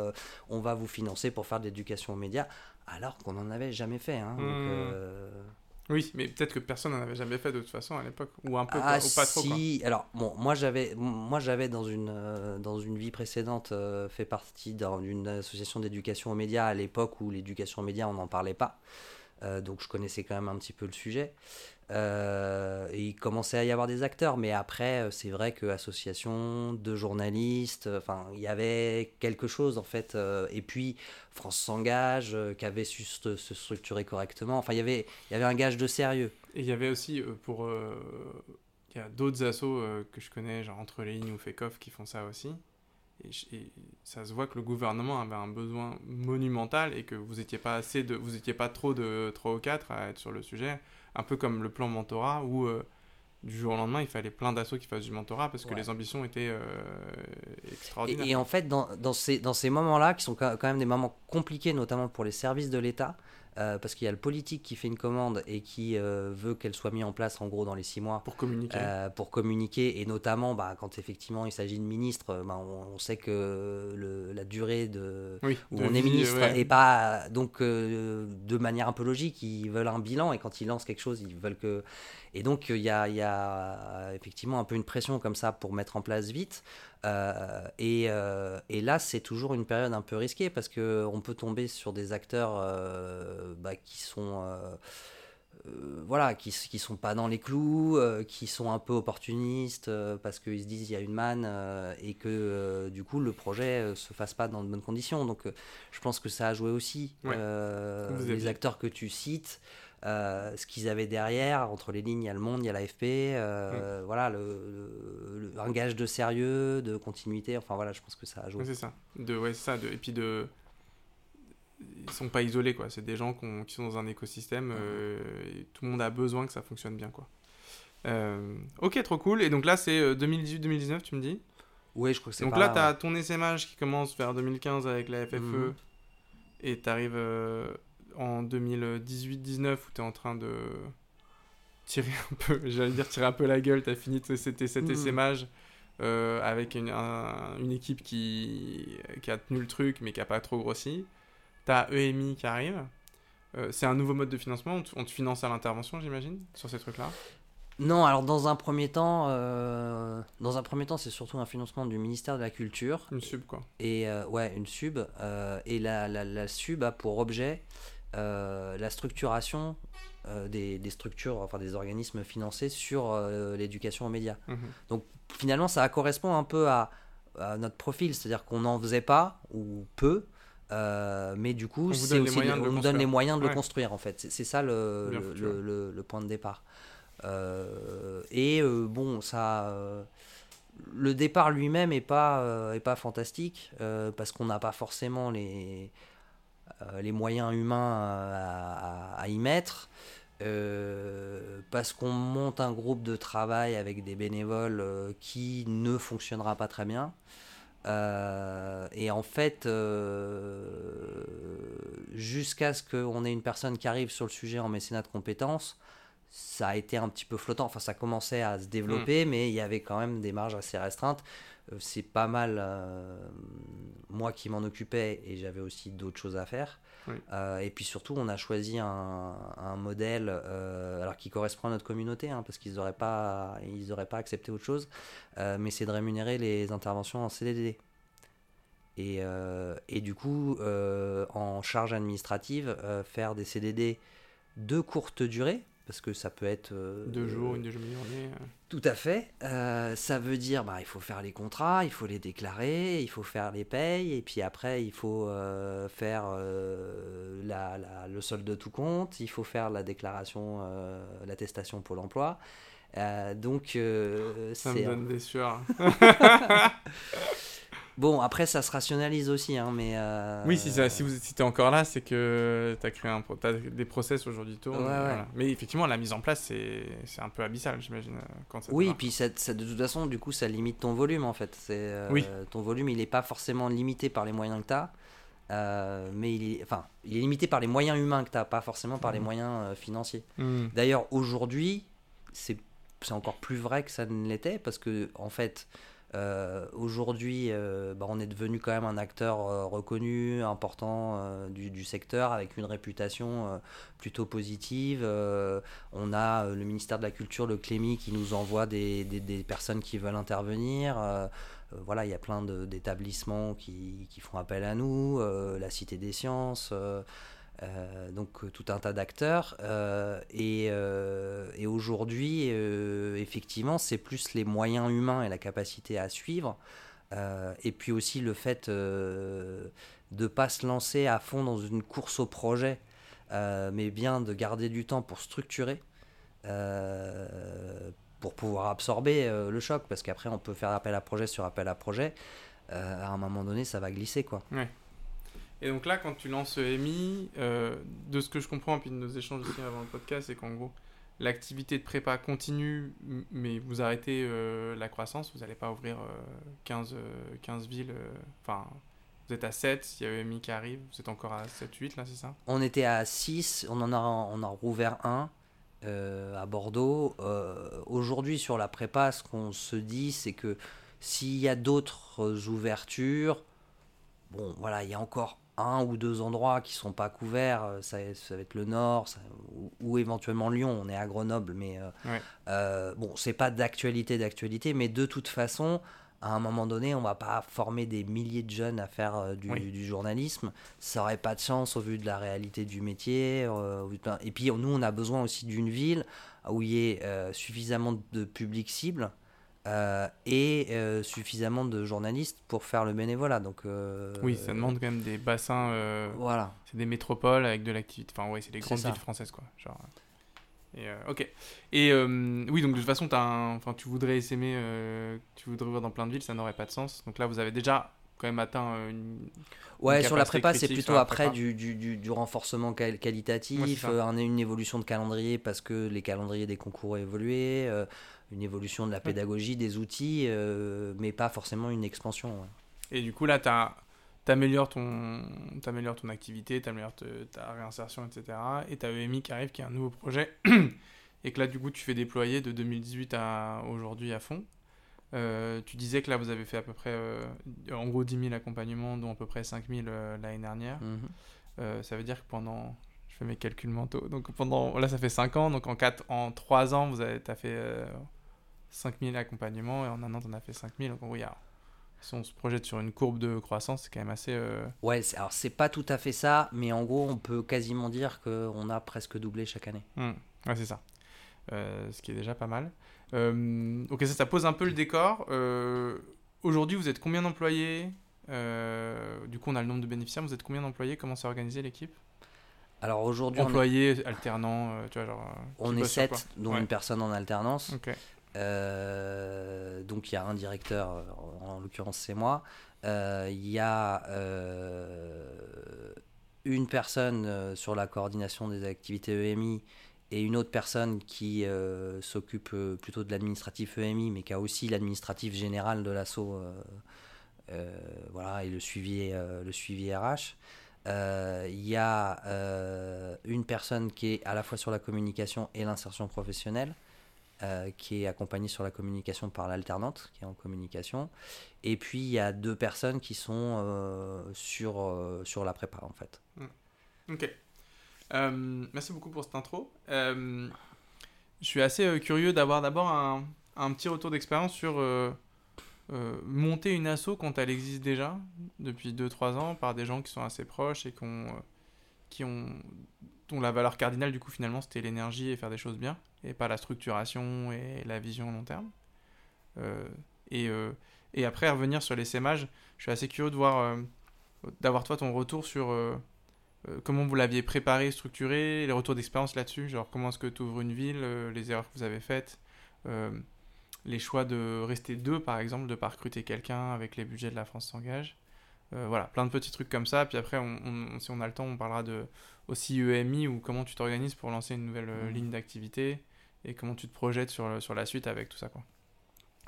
on va vous financer pour faire de l'éducation aux médias, alors qu'on n'en avait jamais fait. Hein, mmh. Oui, mais peut-être que personne n'en avait jamais fait de toute façon à l'époque, ou un peu, ah, ou pas trop. Si, alors bon, moi j'avais, moi j'avais dans une euh, dans une vie précédente euh, fait partie d'une association d'éducation aux médias à l'époque où l'éducation aux médias on n'en parlait pas, euh, donc je connaissais quand même un petit peu le sujet. Euh, il commençait à y avoir des acteurs, mais après, euh, c'est vrai que association de journalistes, euh, enfin, il y avait quelque chose en fait. et puis France s'engage, qui avait su se, structurer correctement. Enfin, il y avait, il y avait un gage de sérieux. Et il y avait aussi pour, il y a d'autres assos que je connais, genre entre les lignes ou Fekoff, qui font ça aussi. Et, ça se voit que le gouvernement avait un besoin monumental et que vous étiez pas assez de, vous étiez pas trop de 3 ou 4 à être sur le sujet un peu comme le plan mentorat où euh, du jour au lendemain, il fallait plein d'assauts qui fassent du mentorat parce que les ambitions étaient euh, extraordinaires. Et, en fait, dans, dans ces, dans ces moments-là, qui sont quand même des moments compliqués, notamment pour les services de l'État, euh, parce qu'il y a le politique qui fait une commande et qui euh, veut qu'elle soit mise en place en gros dans les six mois. Pour communiquer. Euh, pour communiquer. Et notamment bah, quand effectivement il s'agit de ministre bah, on, sait que le, la durée de où on est ministre et pas donc de manière un peu logique ils veulent un bilan et quand ils lancent quelque chose ils veulent que et donc il y a, y a effectivement un peu une pression comme ça pour mettre en place vite et, euh, et, là, c'est toujours une période un peu risquée parce qu'on peut tomber sur des acteurs euh, bah, qui sont. voilà, qui, qui sont pas dans les clous, qui sont un peu opportunistes parce qu'ils se disent il y a une manne et que du coup le projet se fasse pas dans de bonnes conditions. Donc je pense que ça a joué aussi. les acteurs que tu cites, euh, ce qu'ils avaient derrière, entre les lignes, il y a le monde, il y a l'AFP, euh, mm. voilà, le, un gage de sérieux, de continuité, enfin voilà, je pense que ça a joué. c'est ça, de, ouais, ça, de, et puis de. Ils sont pas isolés, quoi, c'est des gens qui sont dans un écosystème, mm. euh, et tout le monde a besoin que ça fonctionne bien, quoi. ok, trop cool, et donc là c'est 2018-2019, tu me dis? Oui, je crois que c'est Donc là, tu as ton SMH qui commence vers 2015 avec la FFE, mm. et tu arrives en 2018-19 où tu es en train de tirer un peu, j'allais dire tirer un peu la gueule, tu as fini cet, cet mmh. avec une, une équipe qui, qui, a tenu le truc mais qui a pas trop grossi. Tu as EMI qui arrive. Euh, c'est un nouveau mode de financement, on te, finance à l'intervention j'imagine sur ces trucs-là? Non, alors dans un premier temps, euh, dans un premier temps, c'est surtout un financement du ministère de la Culture. Une sub quoi. Et ouais, une sub. et la, la, la, sub a pour objet euh, la structuration euh, des, structures, enfin des organismes financés sur euh, l'éducation aux médias. Mhm. Donc finalement, ça correspond un peu à, notre profil, c'est-à-dire qu'on n'en faisait pas ou peu. mais du coup, c'est aussi on nous donne les moyens de le construire en fait. C'est ça le, le, point de départ. et bon, ça, le départ lui-même est pas est pas fantastique parce qu'on n'a pas forcément les euh, les moyens humains euh, à, y mettre. Euh, parce qu'on monte un groupe de travail avec des bénévoles qui ne fonctionnera pas très bien. et en fait, jusqu'à ce qu'on ait une personne qui arrive sur le sujet en mécénat de compétences, ça a été un petit peu flottant. Enfin, ça commençait à se développer, mm. mais il y avait quand même des marges assez restreintes. Euh, c'est pas mal euh, moi qui m'en occupais et j'avais aussi d'autres choses à faire. Euh, et puis surtout, on a choisi un, modèle alors qui correspond à notre communauté, hein, parce qu'ils n'auraient pas, ils pas accepté autre chose, mais c'est de rémunérer les interventions en CDD. Et, et du coup, en charge administrative, faire des CDD de courte durée, parce que ça peut être... Euh, Deux jours, une demi-journée. Euh. Tout à fait. Euh, ça veut dire, bah, il faut faire les contrats, il faut les déclarer, il faut faire les payes, et puis après, il faut faire la, la, le solde de tout compte, il faut faire la déclaration, l'attestation Pôle emploi. Donc, Ça me donne des sueurs. Bon, après, ça se rationalise aussi, hein, mais. euh, Oui, si, ça, si, vous, si t'es encore là, c'est que t'as créé un, des process aujourd'hui. Ouais, et. Mais effectivement, la mise en place, c'est, un peu abyssal, j'imagine. euh, Oui, démarre. puis ça, ça- de toute façon, du coup, ça limite ton volume en fait. Euh, Oui. Ton volume, il n'est pas forcément limité par les moyens que tu as, mais il est, enfin, il est limité par les moyens humains que tu pas forcément par les Mhm. moyens financiers. Hmm. D'ailleurs, aujourd'hui, c'est c'est encore plus vrai que ça ne l'était parce que, en fait, euh, aujourd'hui, euh, bah, on est devenu quand même un acteur euh, reconnu, important du, secteur avec une réputation plutôt positive. On a le ministère de la Culture, le Clémy, qui nous envoie des, personnes qui veulent intervenir. Voilà, il y a plein d'établissements qui, font appel à nous, la Cité des Sciences. Euh, donc euh, tout un tas d'acteurs. Euh, et, aujourd'hui effectivement c'est plus les moyens humains et la capacité à suivre. Et puis aussi le fait de pas se lancer à fond dans une course au projet mais bien de garder du temps pour structurer pour pouvoir absorber le choc. Parce qu'après on peut faire appel à projet sur appel à projet. À un moment donné ça va glisser quoi Et donc là, quand tu lances EMI, euh, de ce que je comprends, puis de nos échanges aussi avant le podcast, c'est qu'en gros, l'activité de prépa continue, mais vous arrêtez euh, la croissance, vous n'allez pas ouvrir euh, 15, euh, 15 villes. Enfin, vous êtes à 7, il y a EMI qui arrive, vous êtes encore à 7, 8 là, c'est ça? On était à 6, on en a, on a rouvert un à Bordeaux. Aujourd'hui, sur la prépa, ce qu'on se dit, c'est que s'il y a d'autres ouvertures, bon, voilà, il y a encore un ou deux endroits qui sont pas couverts. euh, Ça, ça va être le Nord ça- ou, ou éventuellement Lyon. On est à Grenoble, mais euh, Ouais. euh, bon, c'est pas d'actualité, d'actualité, mais de toute façon. À un moment donné, on va pas former des milliers de jeunes à faire euh, du, Oui. du journalisme ça aurait pas de chance au vu de la réalité du métier. euh, Et puis nous, on a besoin aussi d'une ville où il y ait suffisamment de public cible euh, et euh, suffisamment de journalistes pour faire le bénévolat. Donc euh, Oui, ça demande quand même des bassins. Voilà. c'est des métropoles avec de l'activité. Enfin, ouais, c'est des grandes villes françaises, quoi. Genre. Et, ok. Et oui, donc de toute façon, un- enfin, tu voudrais essaimer, tu voudrais ouvrir dans plein de villes, ça n'aurait pas de sens. Donc là, vous avez déjà quand même atteint une. Ouais, Une sur la prépa, c'est plutôt après du, du, du, du renforcement qual- qualitatif, un- une évolution de calendrier parce que les calendriers des concours ont évolué, une évolution de la pédagogie, des outils, euh, mais pas forcément une expansion. ouais. Et du coup, là, t'as- t'améliores ton, ton activité, t'améliores te- ta réinsertion, etc. Et t'as EMI qui arrive, qui est un nouveau projet. et que là, du coup, tu fais déployer de 2018 à aujourd'hui à fond. Euh, tu disais que là, vous avez fait à peu près, euh, en gros, 10 000 accompagnements, dont à peu près 5 000 euh, l'année dernière. Mhm. Ça veut dire que pendant, je fais mes calculs mentaux, donc pendant, là, ça fait 5 ans, donc en, 4, en 3 ans, vous avez, t'as fait euh, 5 000 accompagnements, et en un an, t'en as fait 5 000. Donc, en gros, il y a- si on se projette sur une courbe de croissance, c'est quand même assez. euh, Ouais, alors c'est pas tout à fait ça, mais en gros, on peut quasiment dire qu'on a presque doublé chaque année. hmm, Ouais, c'est ça. Euh, ce qui est déjà pas mal. Euh, ok, ça, ça pose un peu le décor. Aujourd'hui, vous êtes combien d'employés? Du coup, on a le nombre de bénéficiaires. Vous êtes combien d'employés? Comment s'est organisée l'équipe? Alors aujourd'hui, on est, Employés, alternants, tu vois, genre. on est bossent sur 7, quoi? dont Ouais. une personne en alternance. Ok. Euh, donc il y a un directeur, en l'occurrence c'est moi. Euh, Il y a euh, une personne sur la coordination des activités EMI et une autre personne qui s'occupe plutôt de l'administratif EMI, mais qui a aussi l'administratif général de l'assaut, voilà, et le suivi, le suivi RH. Il y a une personne qui est à la fois sur la communication et l'insertion professionnelle, euh, qui est accompagnée sur la communication par l'alternante, qui est en communication. Et puis il y a deux personnes qui sont euh, sur, euh, sur la prépa, en fait. Ok. Euh, merci beaucoup pour cette intro. Je suis assez curieux d'avoir d'abord un, un petit retour d'expérience sur monter une asso quand elle existe déjà depuis 2-3 ans par des gens qui sont assez proches et qui ont dont la valeur cardinale du coup finalement c'était l'énergie et faire des choses bien et pas la structuration et la vision à long terme. Euh, et, euh, et après revenir sur les SEMAG, je suis assez curieux de voir euh, d'avoir toi ton retour sur comment vous l'aviez préparé, structuré, les retours d'expérience là-dessus, genre comment est-ce que tu ouvres une ville, les erreurs que vous avez faites, les choix de rester deux, par exemple, de pas recruter quelqu'un avec les budgets de la France s'engage. voilà, plein de petits trucs comme ça. Puis après, si on a le temps, on parlera de aussi EMI ou comment tu t'organises pour lancer une nouvelle mmh. ligne d'activité et comment tu te projettes sur, sur la suite avec tout ça. Quoi.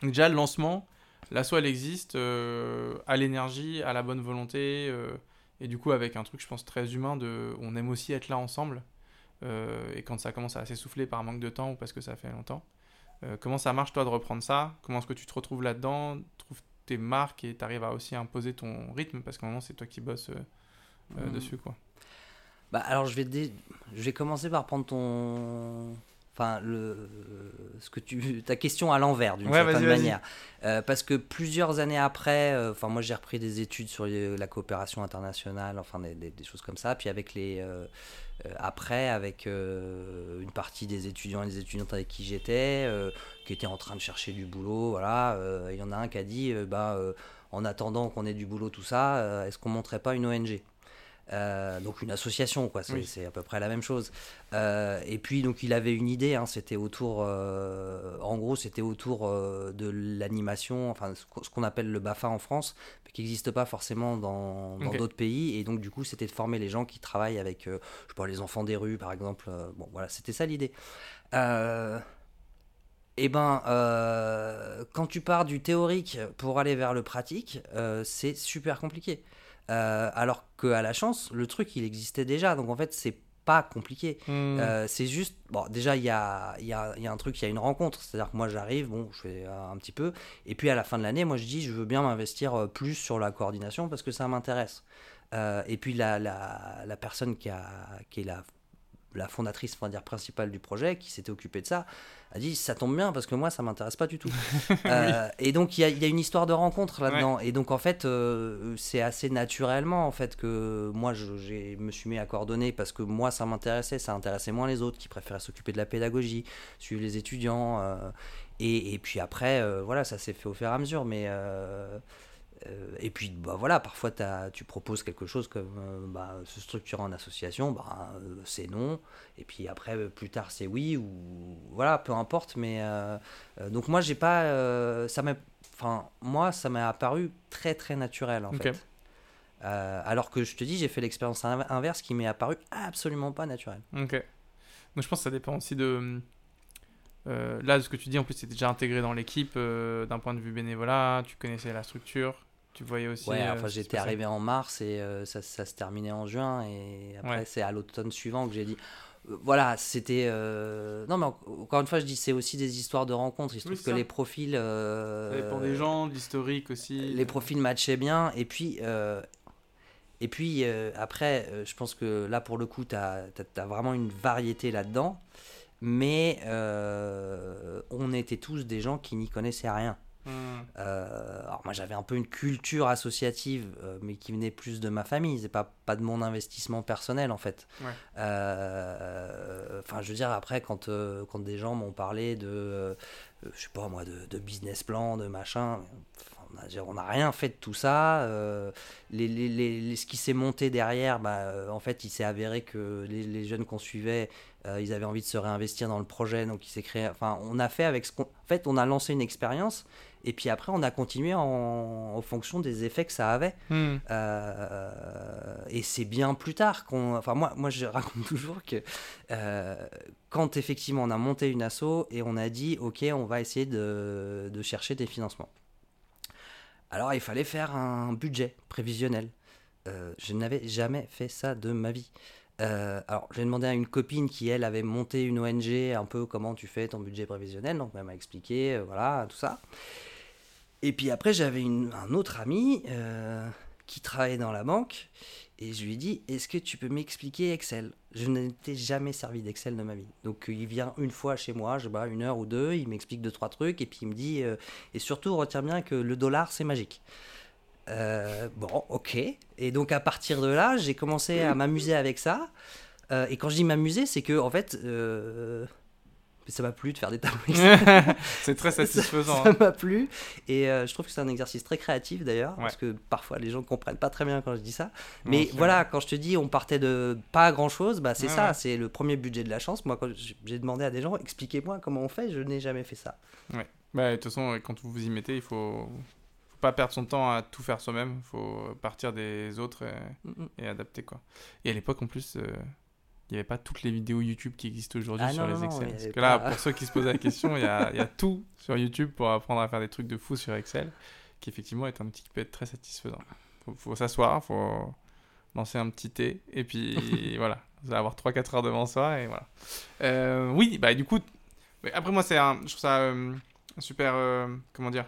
déjà, le lancement, l'assaut, elle existe à l'énergie, à la bonne volonté et du coup, avec un truc, je pense, très humain, de, on aime aussi être là ensemble. Euh, et quand ça commence à s'essouffler par manque de temps ou parce que ça fait longtemps. Euh, comment ça marche, toi, de reprendre ça? Comment est-ce que tu te retrouves là-dedans? Trouves tes marques et tu arrives à aussi imposer ton rythme? Parce qu'à un moment, c'est toi qui bosses euh, mmh. dessus, quoi. Bah, alors, je vais, je vais commencer par prendre ton enfin le ce que tu ta question à l'envers d'une certaine manière. Euh, parce que plusieurs années après euh, moi j'ai repris des études sur la coopération internationale enfin des, des, choses comme ça. Puis avec les euh, après avec une partie des étudiants et des étudiantes avec qui j'étais qui étaient en train de chercher du boulot voilà il y en a un qui a dit bah en attendant qu'on ait du boulot tout ça est-ce qu'on montrait pas une ONG euh, donc une association, quoi. C'est à peu près la même chose. Euh, et puis donc il avait une idée. Hein, c'était autour, euh, en gros, c'était autour de l'animation, enfin ce qu'on appelle le Bafa en France, mais qui n'existe pas forcément dans d'autres pays. Et donc du coup, c'était de former les gens qui travaillent avec, je sais pas, les enfants des rues, par exemple. bon, voilà, c'était ça l'idée. et ben, quand tu pars du théorique pour aller vers le pratique, c'est super compliqué. Euh, alors qu'à la chance, le truc, il existait déjà. Donc en fait, c'est pas compliqué. Hmm. Euh, c'est juste, bon, déjà, il y a, y, a, y a, un truc, il y a une rencontre. C'est-à-dire que moi, j'arrive, bon, je fais un petit peu. Et puis à la fin de l'année, moi, je dis, je veux bien m'investir euh, plus sur la coordination parce que ça m'intéresse. et puis la, la, la, personne qui, a, qui est la, la fondatrice, on va dire, principale du projet, qui s'était occupée de ça, a dit ça tombe bien parce que moi ça m'intéresse pas du tout. Euh, et donc il y, y a, une histoire de rencontre là-dedans. Et donc en fait euh, c'est assez naturellement en fait que moi je, me suis mis à coordonner parce que moi ça m'intéressait, ça intéressait moins les autres qui préféraient s'occuper de la pédagogie, suivre les étudiants. Euh, et, et, puis après voilà ça s'est fait au fur et à mesure. Mais et puis bah voilà, parfois tu proposes quelque chose comme euh, bah, se structurer en association, bah, euh, c'est non. Et puis après, plus tard, c'est oui ou voilà, peu importe. Mais donc moi, j'ai pas, ça enfin moi, ça m'est apparu très très naturel en fait. alors que je te dis, j'ai fait l'expérience inverse qui m'est apparu absolument pas naturel. Ok. Donc je pense que ça dépend aussi de. là, ce que tu dis, en plus, c'était déjà intégré dans l'équipe d'un point de vue bénévolat, tu connaissais la structure. Tu voyais aussi. Ouais, euh, enfin, j'étais arrivé en mars et euh, ça, ça, se terminait en juin. Et après, c'est à l'automne suivant que j'ai dit. Euh, voilà, c'était. Non, mais encore une fois, je dis, c'est aussi des histoires de rencontres. Il se trouve que les profils. Ça dépend des gens, de l'historique aussi. Les profils matchaient bien. Et puis. Et puis après, je pense que là, pour le coup, tu as, as, vraiment une variété là-dedans. Mais on était tous des gens qui n'y connaissaient rien. Hmm. Euh, alors moi j'avais un peu une culture associative, euh, mais qui venait plus de ma famille, c'est pas, pas de mon investissement personnel en fait. Euh, enfin je veux dire après quand, quand des gens m'ont parlé de, je sais pas moi, de, business plan, de machin, on n'a rien fait de tout ça. Les, les, les, ce qui s'est monté derrière, bah, en fait, il s'est avéré que les, jeunes qu'on suivait, ils avaient envie de se réinvestir dans le projet, donc il s'est créé. Enfin, on a fait avec ce qu'on. En fait, on a lancé une expérience et puis après, on a continué en, fonction des effets que ça avait. Hmm. Euh, et c'est bien plus tard qu'on. Enfin, moi, moi, je raconte toujours que euh, quand effectivement on a monté une asso et on a dit, OK, on va essayer de, de chercher des financements. Alors, il fallait faire un budget prévisionnel. Euh, je n'avais jamais fait ça de ma vie. Alors, j'ai demandé à une copine qui, elle, avait monté une ONG, un peu comment tu fais ton budget prévisionnel. Donc, elle m'a expliqué, voilà, tout ça. Et puis après, j'avais un autre ami euh, qui travaillait dans la banque et je lui ai dit Est-ce que tu peux m'expliquer Excel? Je n'étais jamais servi d'Excel de ma vie. Donc il vient une fois chez moi, je pas, une heure ou deux, il m'explique deux, trois trucs et puis il me dit euh, Et surtout, retiens bien que le dollar, c'est magique. Euh, bon, ok. Et donc à partir de là, j'ai commencé à m'amuser avec ça. et quand je dis m'amuser, c'est que en fait ça m'a plu de faire des tableaux c'est très satisfaisant. ça hein. m'a plu. Et euh, je trouve que c'est un exercice très créatif d'ailleurs, Ouais. parce que parfois les gens ne comprennent pas très bien quand je dis ça. Mais voilà, quand je te dis on partait de pas grand chose, bah c'est Ouais, ça, ouais. c'est le premier budget de la chance. Moi, quand j'ai demandé à des gens, expliquez-moi comment on fait, je n'ai jamais fait ça. Bah, de toute façon, quand vous vous y mettez, il faut pas perdre son temps à tout faire soi-même. Il faut partir des autres et, Mm, mm. et adapter. Quoi. Et à l'époque, en plus, euh, il n'y avait pas toutes les vidéos YouTube qui existent aujourd'hui Ah sur non, les non, Excel. Parce que là, pour ceux qui se posaient la question, il y a, il y a tout sur YouTube pour apprendre à faire des trucs de fou sur Excel, qui effectivement est un outil qui peut être très satisfaisant. faut, faut s'asseoir, faut lancer un petit thé, et puis voilà, vous allez avoir 3-4 heures devant soi, et voilà. Euh, oui, bah du coup, après moi, c'est un, je trouve ça euh, super, comment dire,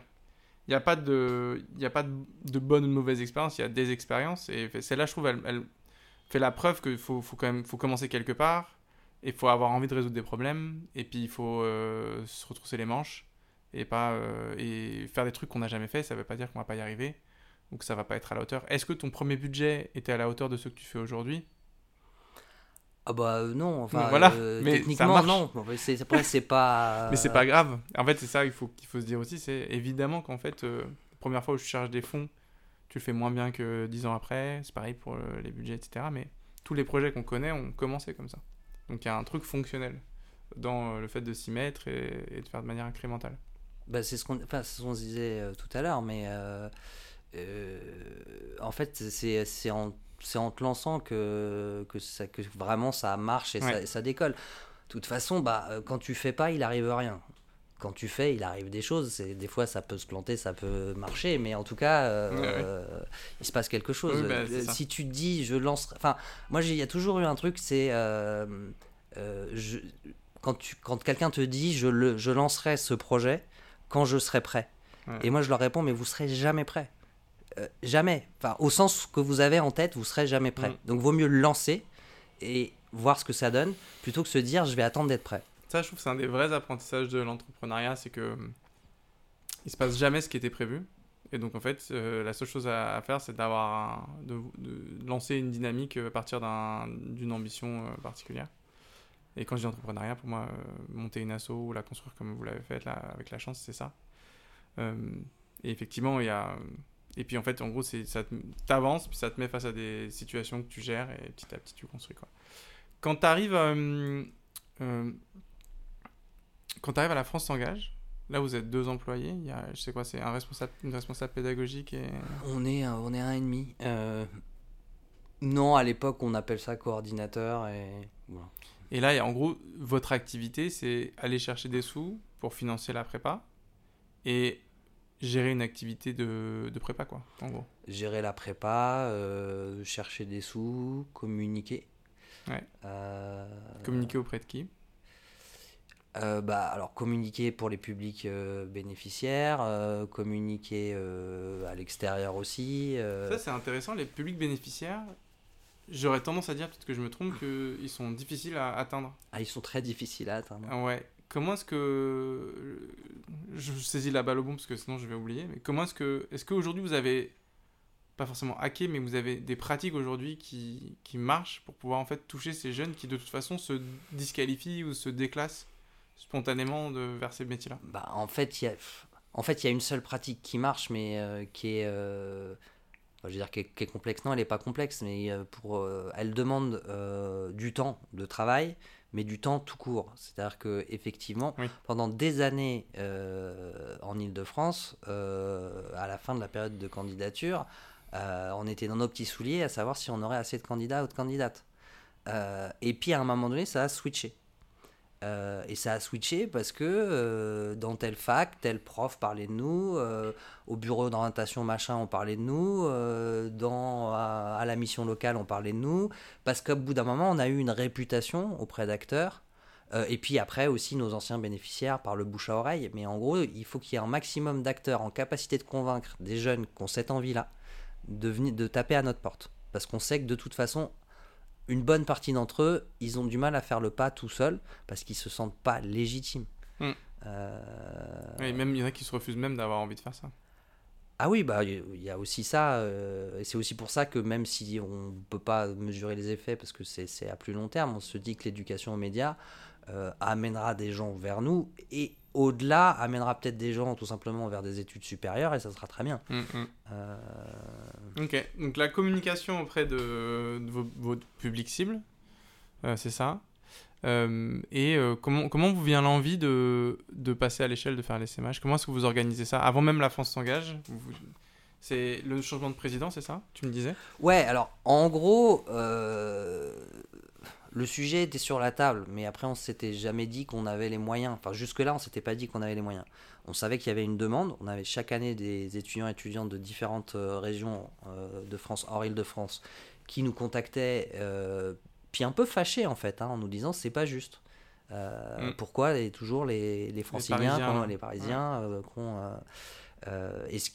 il n'y a pas de, de, bonne ou de mauvaise expérience, il y a des expériences, et celle-là, je trouve, elle, fait la preuve qu'il faut, faut quand même, faut commencer quelque part, il faut avoir envie de résoudre des problèmes, et puis il faut euh, se retrousser les manches, et pas euh, et faire des trucs qu'on n'a jamais fait, ça veut pas dire qu'on va pas y arriver, ou que ça va pas être à la hauteur. Est-ce que ton premier budget était à la hauteur de ce que tu fais aujourd'hui? Ah bah euh, non, enfin, Voilà, euh, mais techniquement non. C'est- Après, c'est pas. Mais c'est pas grave. En fait, c'est ça qu'il faut, qu'il faut se dire aussi. C'est évidemment qu'en fait, euh, la première fois où je charge des fonds, tu le fais moins bien que 10 ans après. C'est pareil pour les budgets, etc. Mais tous les projets qu'on connaît ont commencé comme ça. Donc il y a un truc fonctionnel dans le fait de s'y mettre et, et de faire de manière incrémentale. Bah, c'est ce qu'on enfin, ce qu'on se disait tout à l'heure, mais euh, en fait, c'est c'est en, c'est en te lançant que, que, ça, que vraiment ça marche et ça, décolle. De toute façon, bah, euh, quand tu fais pas, il arrive rien. Quand tu fais, il arrive des choses. C'est- Des fois, ça peut se planter, ça peut marcher, mais en tout cas, euh, Ouais, ouais. euh, il se passe quelque chose. Bah, Euh, si tu te dis, je lance. Enfin, moi, il y a toujours eu un truc, c'est. euh, je- quand tu, quand quelqu'un te dit, je, le, je lancerai ce projet quand je serai prêt. Et moi, je leur réponds, mais vous serez jamais prêt. Euh, jamais. Enfin, au sens que vous avez en tête, vous serez jamais prêt. Mm. Donc, vaut mieux le lancer et voir ce que ça donne plutôt que se dire, je vais attendre d'être prêt. Ça, je trouve c'est un des vrais apprentissages de l'entrepreneuriat, c'est que hum, il se passe jamais ce qui était prévu. Et donc, en fait, euh, la seule chose à, à faire, c'est d'avoir de, de lancer une dynamique euh, à partir d'un- d'une ambition euh, particulière. Et quand je dis entrepreneuriat, pour moi, euh, monter une asso ou la construire comme vous l'avez fait là, avec la chance, c'est ça. Euh, et effectivement, il y a. Et puis en fait, en gros, ça t'avances, puis ça te met face à des situations que tu gères et petit à petit tu construis quoi. Quand tu arrives, quand tu arrives à la France s'engage, là vous êtes deux employés, il y a, je sais quoi, c'est un responsable, une responsable pédagogique et On est, un- on est un et demi. Euh, non, à l'époque, on appelle ça coordinateur et voilà. et là, en gros, votre activité, c'est aller chercher des sous pour financer la prépa et gérer une activité de, de prépa quoi, en gros. gérer la prépa, euh, chercher des sous, communiquer. Ouais. Euh, Communiquer auprès de qui? Euh, bah, alors communiquer pour les publics bénéficiaires, communiquer à l'extérieur aussi. Ça, c'est intéressant. Les publics bénéficiaires, j'aurais tendance à dire, peut-être que je me trompe, qu'ils sont difficiles à atteindre. ah, ils sont très difficiles à atteindre. Ah ouais. Comment est-ce que. Je saisis la balle au bon parce que sinon je vais oublier. Mais comment est-ce que. Est-ce qu'aujourd'hui vous avez. Pas forcément hacké, mais vous avez des pratiques aujourd'hui qui, marchent pour pouvoir en fait toucher ces jeunes qui de toute façon se disqualifient ou se déclassent spontanément de, vers ces métiers-là? Bah, en fait, il y a, en fait, il y a une seule pratique qui marche, mais euh, qui est, euh, je veux dire, qui est, complexe. Non, elle n'est pas complexe, mais euh, pour, elle demande du temps de travail, mais du temps tout court. C'est-à-dire que effectivement, Oui. pendant des années euh, en Île-de-France, euh, à la fin de la période de candidature, euh, on était dans nos petits souliers à savoir si on aurait assez de candidats ou de candidates. Et puis à un moment donné, ça a switché. Euh, et ça a switché parce que euh, dans telle fac, tel prof parlait de nous, euh, au bureau d'orientation machin on parlait de nous, à, la mission locale on parlait de nous, parce qu'au bout d'un moment on a eu une réputation auprès d'acteurs, et puis après aussi nos anciens bénéficiaires par le bouche à oreille, mais en gros il faut qu'il y ait un maximum d'acteurs en capacité de convaincre des jeunes qui ont cette envie-là de, venir, de taper à notre porte, parce qu'on sait que de toute façon une bonne partie d'entre eux, ils ont du mal à faire le pas tout seuls parce qu'ils se sentent pas légitimes. Mm. Euh, Et même il y en a qui se refusent même d'avoir envie de faire ça. Ah oui, bah il y a aussi ça, euh, et c'est aussi pour ça que même si on peut pas mesurer les effets parce que c'est c'est à plus long terme, on se dit que l'éducation aux médias, euh, amènera des gens vers nous et au-delà amènera peut-être des gens tout simplement vers des études supérieures et ça sera très bien. Mm, mm. Euh, Ok, donc la communication auprès de, de vos, votre public cible, euh, c'est ça. Euh, et comment, comment vous vient l'envie de, de passer à l'échelle de faire l'essaimage Comment est-ce que vous organisez ça? Avant même la France s'engage vous- C'est le changement de président, c'est ça? Tu me disais? Ouais, alors en gros, le sujet était sur la table, mais après on s'était jamais dit qu'on avait les moyens. Enfin, jusque-là, on s'était pas dit qu'on avait les moyens. On savait qu'il y avait une demande. On avait chaque année des étudiants et étudiantes de différentes euh, régions euh, de France, hors Île-de-France, qui nous contactaient, euh, puis un peu fâchés en fait, hein, en nous disant c'est pas juste. Euh, Mm. Pourquoi et toujours les, les franciliens, Parisiens, les parisiens, euh, euh, et ce,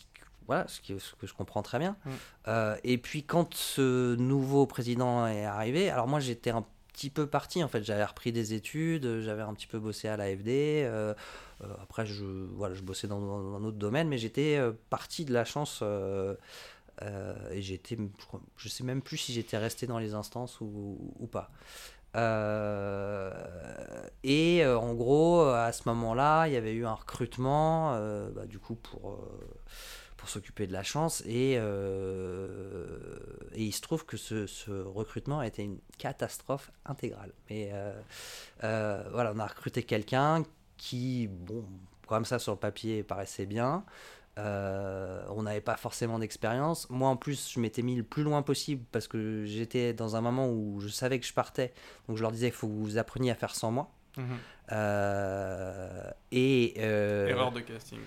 voilà, ce, qui- ce que je comprends très bien. Mm. Et puis quand ce nouveau président est arrivé, alors moi j'étais un petit peu parti en fait, j'avais repris des études, j'avais un petit peu bossé à l'AFD, euh, euh, après je, voilà, je bossais dans, un autre domaine, mais j'étais euh, parti de la chance euh, euh, et j'étais, je, sais même plus si j'étais resté dans les instances ou, pas. Euh, et euh, en gros, à ce moment-là, il y avait eu un recrutement, euh, bah, du coup, pour, euh, pour s'occuper de la chance. Et, euh, et il se trouve que ce, ce recrutement a été une catastrophe intégrale. Mais euh, euh, voilà, on a recruté quelqu'un qui, bon, comme ça sur le papier, paraissait bien. Euh, on n'avait pas forcément d'expérience. Moi, en plus, je m'étais mis le plus loin possible parce que j'étais dans un moment où je savais que je partais. Donc, je leur disais qu'il faut que vous appreniez à faire sans moi. Mhm. Euh, et euh, Erreur de casting.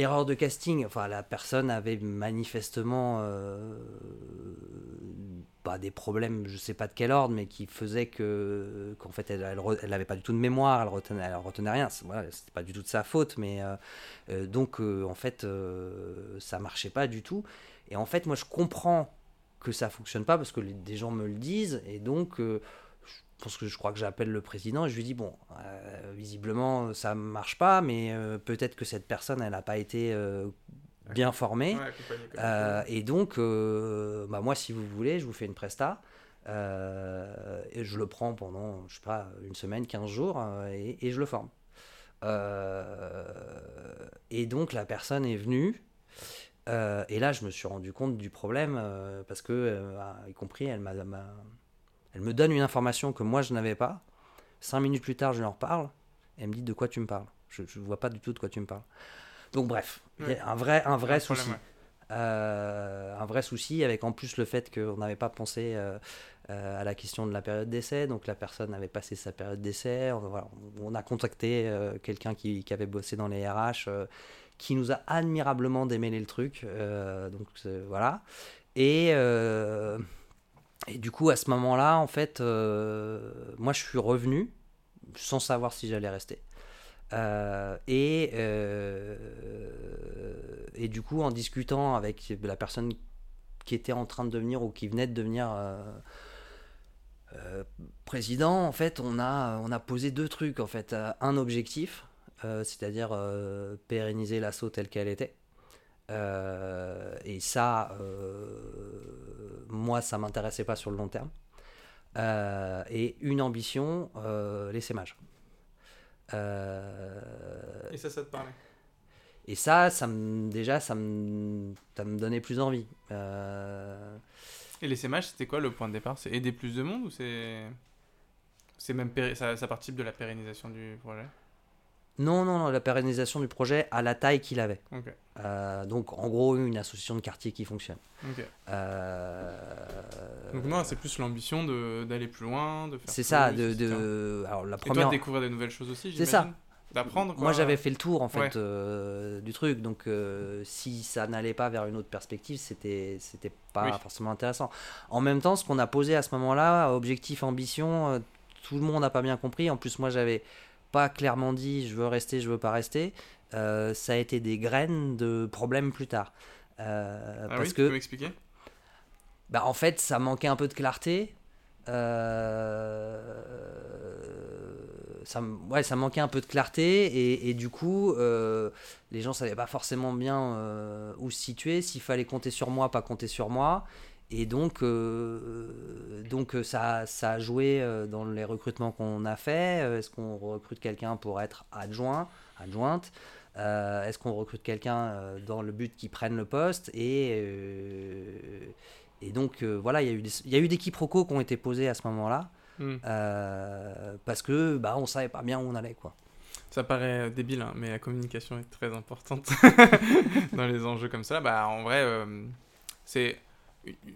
Erreur de casting. La personne avait manifestement euh, pas des problèmes, je sais pas de quel ordre, mais qui faisaient que qu'en fait elle, elle, elle avait pas du tout de mémoire, elle retenait, elle retenait rien. Voilà, c'était pas du tout de sa faute, mais euh, euh, donc en fait ça marchait pas du tout. Et en fait, moi je comprends que ça fonctionne pas parce que des gens me le disent et donc pense que je crois que j'appelle le président et je lui dis bon euh, visiblement ça marche pas mais euh, peut-être que cette personne elle n'a pas été euh, bien formée. Ouais, et donc bah moi si vous voulez je vous fais une presta. Et je le prends pendant je sais pas une semaine 15 jours et, et je le forme. Et donc la personne est venue et là je me suis rendu compte du problème parce que y compris elle m'a- elle me donne une information que moi je n'avais pas. Cinq minutes plus tard, je reparle. Et elle me dit de quoi tu me parles? Je ne vois pas du tout de quoi tu me parles. Donc bref, il y a Ouais. un vrai, un vrai Un problème, souci. ouais. Euh, un vrai souci avec en plus le fait qu'on n'avait pas pensé euh, euh, à la question de la période d'essai. Donc la personne avait passé sa période d'essai. On, voilà, on a contacté quelqu'un qui, qui avait bossé dans les RH, qui nous a admirablement démêlé le truc. Donc voilà. Et, et du coup, à ce moment-là, en fait, euh, moi je suis revenu sans savoir si j'allais rester. Euh, et, euh, et du coup, en discutant avec la personne qui était en train de devenir ou qui venait de devenir président, en fait, on a, on a posé deux trucs. En fait, un objectif, c'est-à-dire pérenniser l'assaut tel qu'elle était. Euh, et ça, euh, moi, ça m'intéressait pas sur le long terme. Euh, et une ambition, l'essaimage. Et ça, ça te parlait? et ça, ça me, déjà, ça me, ça me donnait plus envie. Et l'essaimage, c'était quoi le point de départ? C'est aider plus de monde ou c'est. C'est même péri- ça, ça participe de la pérennisation du projet? Non, non, non, la pérennisation du projet à la taille qu'il avait. Euh, donc, en gros, une association de quartier qui fonctionne. Euh, Donc, non, c'est plus l'ambition d'aller plus loin, de faire. c'est ça. De, de, alors, la Et toi, première. de découvrir de nouvelles choses aussi, C'est j'imagine? D'apprendre. Moi, j'avais fait le tour en fait Ouais. euh, du truc, donc si ça n'allait pas vers une autre perspective, c'était c'était pas Oui. forcément intéressant. En même temps, ce qu'on a posé à ce moment-là, objectif, ambition, tout le monde n'a pas bien compris. En plus, moi, j'avais pas clairement dit je veux rester, je veux pas rester. Euh, ça a été des graines de problèmes plus tard. Euh, Ah parce oui, tu que peux m'expliquer? Bah, en fait, ça manquait un peu de clarté. Euh, ça, ouais, ça manquait un peu de clarté et, et du coup, les gens savaient pas forcément bien où se situer, s'il fallait compter sur moi, pas compter sur moi. Et donc, euh, donc ça, ça a joué dans les recrutements qu'on a fait. Est-ce qu'on recrute quelqu'un pour être adjoint, adjointe? Est-ce qu'on recrute quelqu'un dans le but qu'il prenne le poste? Et, et donc voilà, il y a eu des, il y a eu des quiproquos qui ont été posés à ce moment-là. Hmm. parce que bah, on savait pas bien où on allait quoi. Ça paraît débile, hein, mais la communication est très importante dans les enjeux comme ça. Bah, en vrai, euh, c'est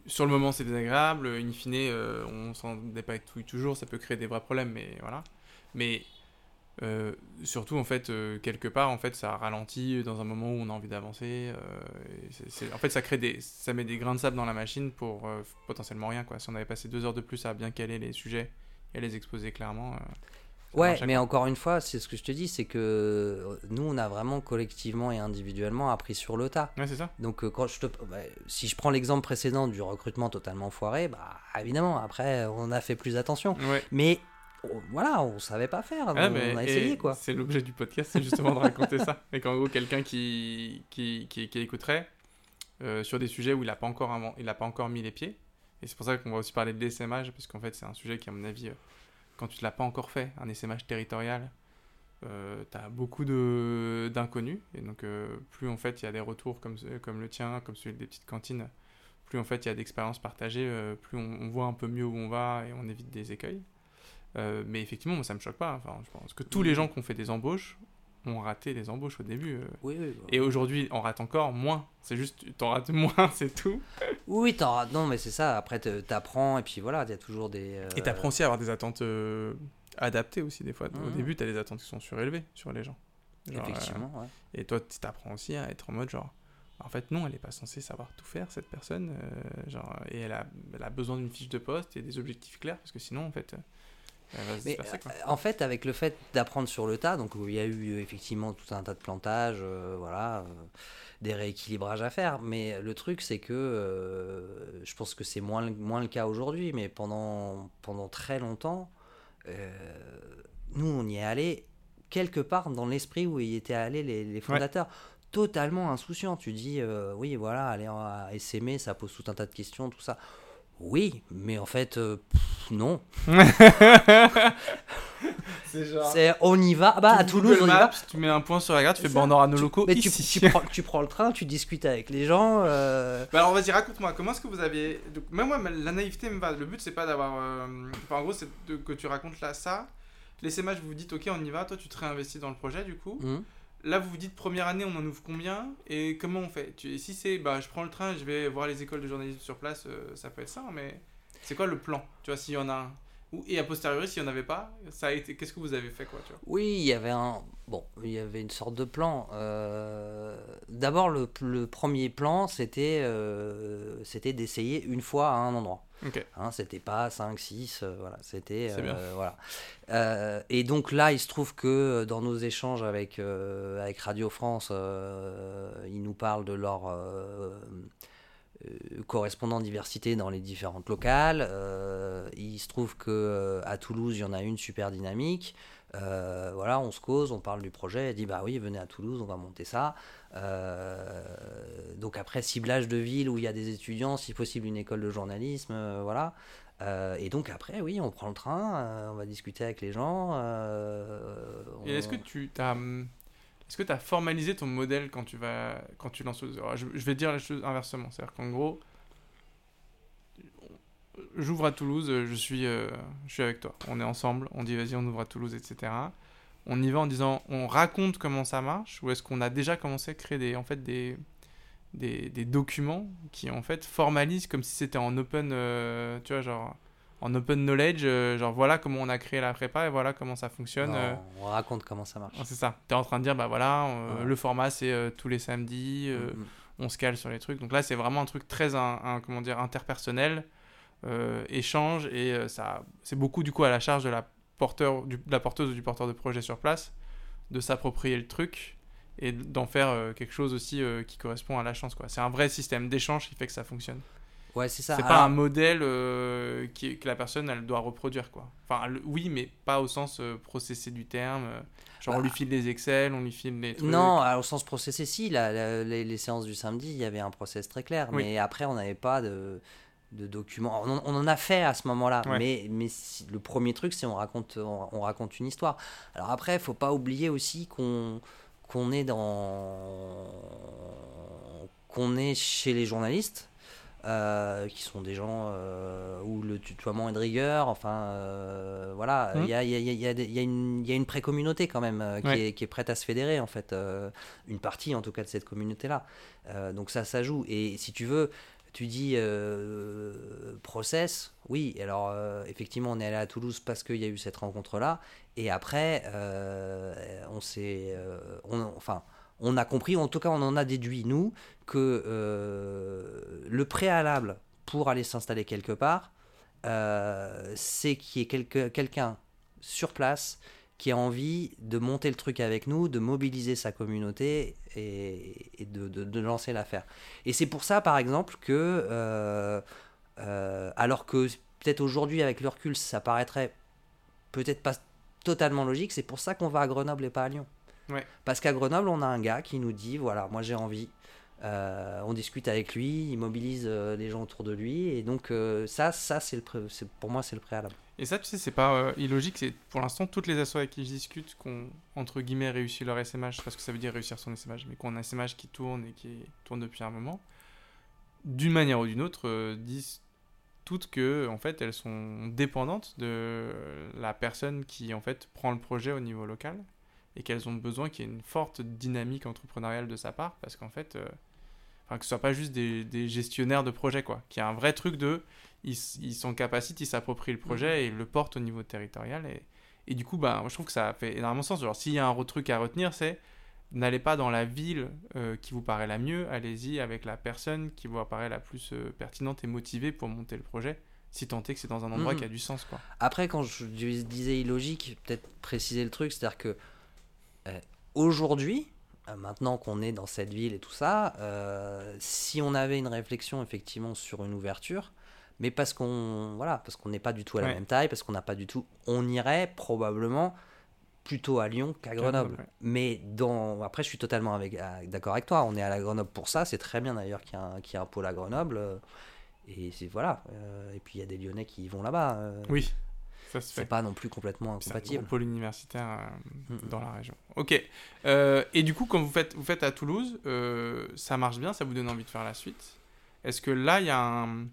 sur le moment c'est désagréable. In fine, euh, on s'en dépatouille toujours. Ça peut créer des vrais problèmes, mais voilà. Mais euh, surtout, en fait, quelque part, en fait, ça ralentit dans un moment où on a envie d'avancer. en fait, ça crée des, ça met des grains de sable dans la machine pour potentiellement rien. Quoi. Si on avait passé deux heures de plus à bien caler les sujets et à les exposer clairement. Ouais, mais encore une fois, c'est ce que je te dis, c'est que euh, nous, on a vraiment collectivement et individuellement appris sur le tas. Ouais, c'est ça. Donc, euh, quand je te, bah, si je prends l'exemple précédent du recrutement totalement foiré, bah évidemment, après, on a fait plus attention. Mais voilà, on savait pas faire, on, a essayé quoi. C'est l'objet du podcast, c'est justement de raconter ça. Et qu'en gros, quelqu'un qui qui, qui, écouterait euh, sur des sujets où il n'a pas, encore il a pas encore mis les pieds, et c'est pour ça qu'on va aussi parler de l'SMH, parce qu'en fait, c'est un sujet qui, à mon avis, quand tu ne l'as pas encore fait, un SMH territorial, euh, tu as beaucoup d'inconnus. Et donc, euh, plus en fait il y a des retours comme, comme le tien, comme celui des petites cantines, plus en fait il y a d'expériences partagées, euh, plus on, voit un peu mieux où on va et on évite des écueils. mais effectivement, moi, ça me choque pas. Enfin, je pense que tous les gens qui ont fait des embauches ont raté les embauches au début. Euh. Oui, oui, Et aujourd'hui, on rate encore moins. C'est juste, t'en rates moins, c'est tout. Oui, t'en rates. Non, mais c'est ça. Après, t'apprends et puis voilà, il y a toujours des. Euh... Et t'apprends aussi à avoir des attentes euh, adaptées aussi, des fois. Au mmh. début, t'as des attentes qui sont surélevées sur les gens. Effectivement, euh, ouais. Et toi, t'apprends aussi à être en mode genre. En fait, non, elle n'est pas censée savoir tout faire, cette personne. genre, et elle a, elle a besoin d'une fiche de poste et des objectifs clairs, parce que sinon, en fait, mais euh, en fait, avec le fait d'apprendre sur le tas, donc il y a eu effectivement tout un tas de plantages, euh, voilà, euh, des rééquilibrages à faire. Mais le truc, c'est que je pense que c'est moins, moins le cas aujourd'hui, mais pendant, pendant très longtemps, nous, on y est allé quelque part dans l'esprit où y étaient allés les, fondateurs. Totalement insouciant. Tu dis, oui, voilà, aller à SME, ça pose tout un tas de questions, tout ça. Oui, mais en fait, euh, non. c'est genre. on y va. bah, à Toulouse, on y va. Tu mets un point sur la carte, tu fais bon, on aura nos locaux. Mais Tu, tu, prends, le train, tu discutes avec les gens. Euh... Bah, alors, vas-y, raconte-moi, comment est-ce que vous aviez. même moi, la naïveté me va. Le but, c'est pas d'avoir. Euh, enfin, en gros, c'est que tu racontes là ça. Les SMH, vous vous dites, ok, on y va. Toi, tu te réinvestis dans le projet, du coup. Mmh. Là, vous vous dites première année, on en ouvre combien et comment on fait? Tu, Si c'est, bah, je prends le train, je vais voir les écoles de journalisme sur place, euh, ça peut être ça, mais c'est quoi le plan? Tu vois, s'il y en a un et a posteriori, s'il n'y en avait pas, ça a été. Qu'est-ce que vous avez fait quoi tu vois? Oui, il y avait un. Bon, il y avait une sorte de plan. Euh, d'abord, le, le, premier plan, c'était euh, c'était d'essayer une fois à un endroit. Hein, c'était pas 5, 6, euh, voilà. C'était. voilà. et donc là, il se trouve que dans nos échanges avec, avec Radio France, ils nous parlent de leur euh, correspondant diversité dans les différentes locales. Euh, il se trouve que euh, à Toulouse, il y en a une super dynamique. voilà, on se cause, on parle du projet, elle dit bah oui, venez à Toulouse, on va monter ça. Donc après, ciblage de ville où il y a des étudiants, si possible une école de journalisme, voilà. et donc après, oui, on prend le train, on va discuter avec les gens. Et est-ce que tu as hum, est-ce que tu as formalisé ton modèle quand tu, vas, quand tu lances je, je, vais dire la chose inversement. C'est-à-dire qu'en gros, j'ouvre à Toulouse, je suis, euh, je suis avec toi. On est ensemble, on dit vas-y, on ouvre à Toulouse, etc. On y va en disant, on raconte comment ça marche, ou est-ce qu'on a déjà commencé à créer des, en fait, des, des, des documents qui en fait formalisent comme si c'était en open, euh, tu vois, genre en open knowledge, euh, genre voilà comment on a créé la prépa et voilà comment ça fonctionne. Euh. on raconte comment ça marche. c'est ça. Tu es en train de dire, bah voilà, le format c'est tous les samedis, mm, mm. on se cale sur les trucs. Donc là, c'est vraiment un truc très un, comment dire, interpersonnel, échange et ça, c'est beaucoup du coup à la charge de la, porteur, du, de la porteuse ou du porteur de projet sur place de s'approprier le truc et d'en faire quelque chose aussi qui correspond à la chance. C'est un vrai système d'échange qui fait que ça fonctionne. Ouais, c'est ça. C'est pas un modèle euh, qui, que la personne elle doit reproduire quoi. Enfin oui, mais pas au sens euh, processé du terme. Euh, genre on lui bah. file des Excel, on lui file des trucs. Non, au sens processé si. les, les, séances du samedi, il y avait un process très clair. Mais après, on n'avait pas de de documents. On en, on en a fait à ce moment-là, Ouais. mais, mais si- le premier truc, c'est on raconte, on, on raconte une histoire. Alors après, faut pas oublier aussi qu'on qu'on est dans qu'on est chez les journalistes. euh, qui sont des gens euh, où le tutoiement est de rigueur, enfin euh, voilà, il y, a, il y, a, y, a, y a y a une, pré-communauté quand même qui, Ouais. est, qui est prête à se fédérer en fait, une partie en tout cas de cette communauté-là. Donc ça, ça joue. Et si tu veux, tu dis euh, process, oui. Alors euh, effectivement, on est allé à Toulouse parce qu'il y a eu cette rencontre-là. Et après, euh, on s'est, on, enfin, on a compris, en tout cas, on en a déduit nous que le préalable pour aller s'installer quelque part, c'est qu'il y ait quelqu'un sur place qui a envie de monter le truc avec nous, de mobiliser sa communauté et, et de, de- de lancer l'affaire. Et c'est pour ça, par exemple, que, euh, euh, alors que peut-être aujourd'hui, avec le recul, ça paraîtrait peut-être pas totalement logique, c'est pour ça qu'on va à Grenoble et pas à Lyon. Ouais. Parce qu'à Grenoble, on a un gars qui nous dit, voilà, moi j'ai envie. Euh, on discute avec lui, il mobilise euh, les gens autour de lui, et donc euh, ça, ça c'est le, pré- pour moi c'est le préalable. Et ça, tu sais, c'est pas euh, illogique. C'est pour l'instant toutes les assos avec qui je discute qui entre guillemets réussi leur SMH, parce que ça veut dire réussir son SMH, mais qui ont un SMH qui tourne et qui tourne depuis un moment, d'une manière ou d'une autre, euh, disent toutes que en fait elles sont dépendantes de la personne qui en fait prend le projet au niveau local et qu'elles ont besoin qu'il y ait une forte dynamique entrepreneuriale de sa part parce qu'en fait euh, enfin que ce soit pas juste des, des gestionnaires de projet quoi qu'il y a un vrai truc de ils, ils sont capacités ils s'approprient le projet et le portent au niveau territorial et, et du coup bah moi je trouve que ça fait énormément sens genre s'il y a un re- truc à retenir c'est n'allez pas dans la ville euh, qui vous paraît la mieux, allez-y avec la personne qui vous apparaît la plus euh, pertinente et motivée pour monter le projet, si tant est que c'est dans un endroit Mhm. qui a du sens. Quoi. Après, quand je disais illogique, peut-être préciser le truc, c'est-à-dire que aujourd'hui, euh, maintenant qu'on est dans cette ville et tout ça, euh, si on avait une réflexion effectivement sur une ouverture, mais parce qu'on voilà, parce qu'on n'est pas du tout à la Ouais. même taille, parce qu'on n'a pas du tout, on irait probablement plutôt à Lyon qu'à Grenoble. Ouais. Mais dans, après, je suis totalement avec- d'accord avec toi. On est à la Grenoble pour ça. C'est très bien d'ailleurs qu'il y, y a un pôle à Grenoble. euh, Et c'est voilà. euh, et puis il y a des Lyonnais qui vont là-bas. euh, Oui, ça se c'est fait. pas non plus complètement C'est un gros incompatible. pôle universitaire euh, Mhm. dans la région. Ok. Euh, et du coup, quand vous faites, vous faites à Toulouse, euh, ça marche bien, ça vous donne envie de faire la suite? Est-ce que là, il y a un.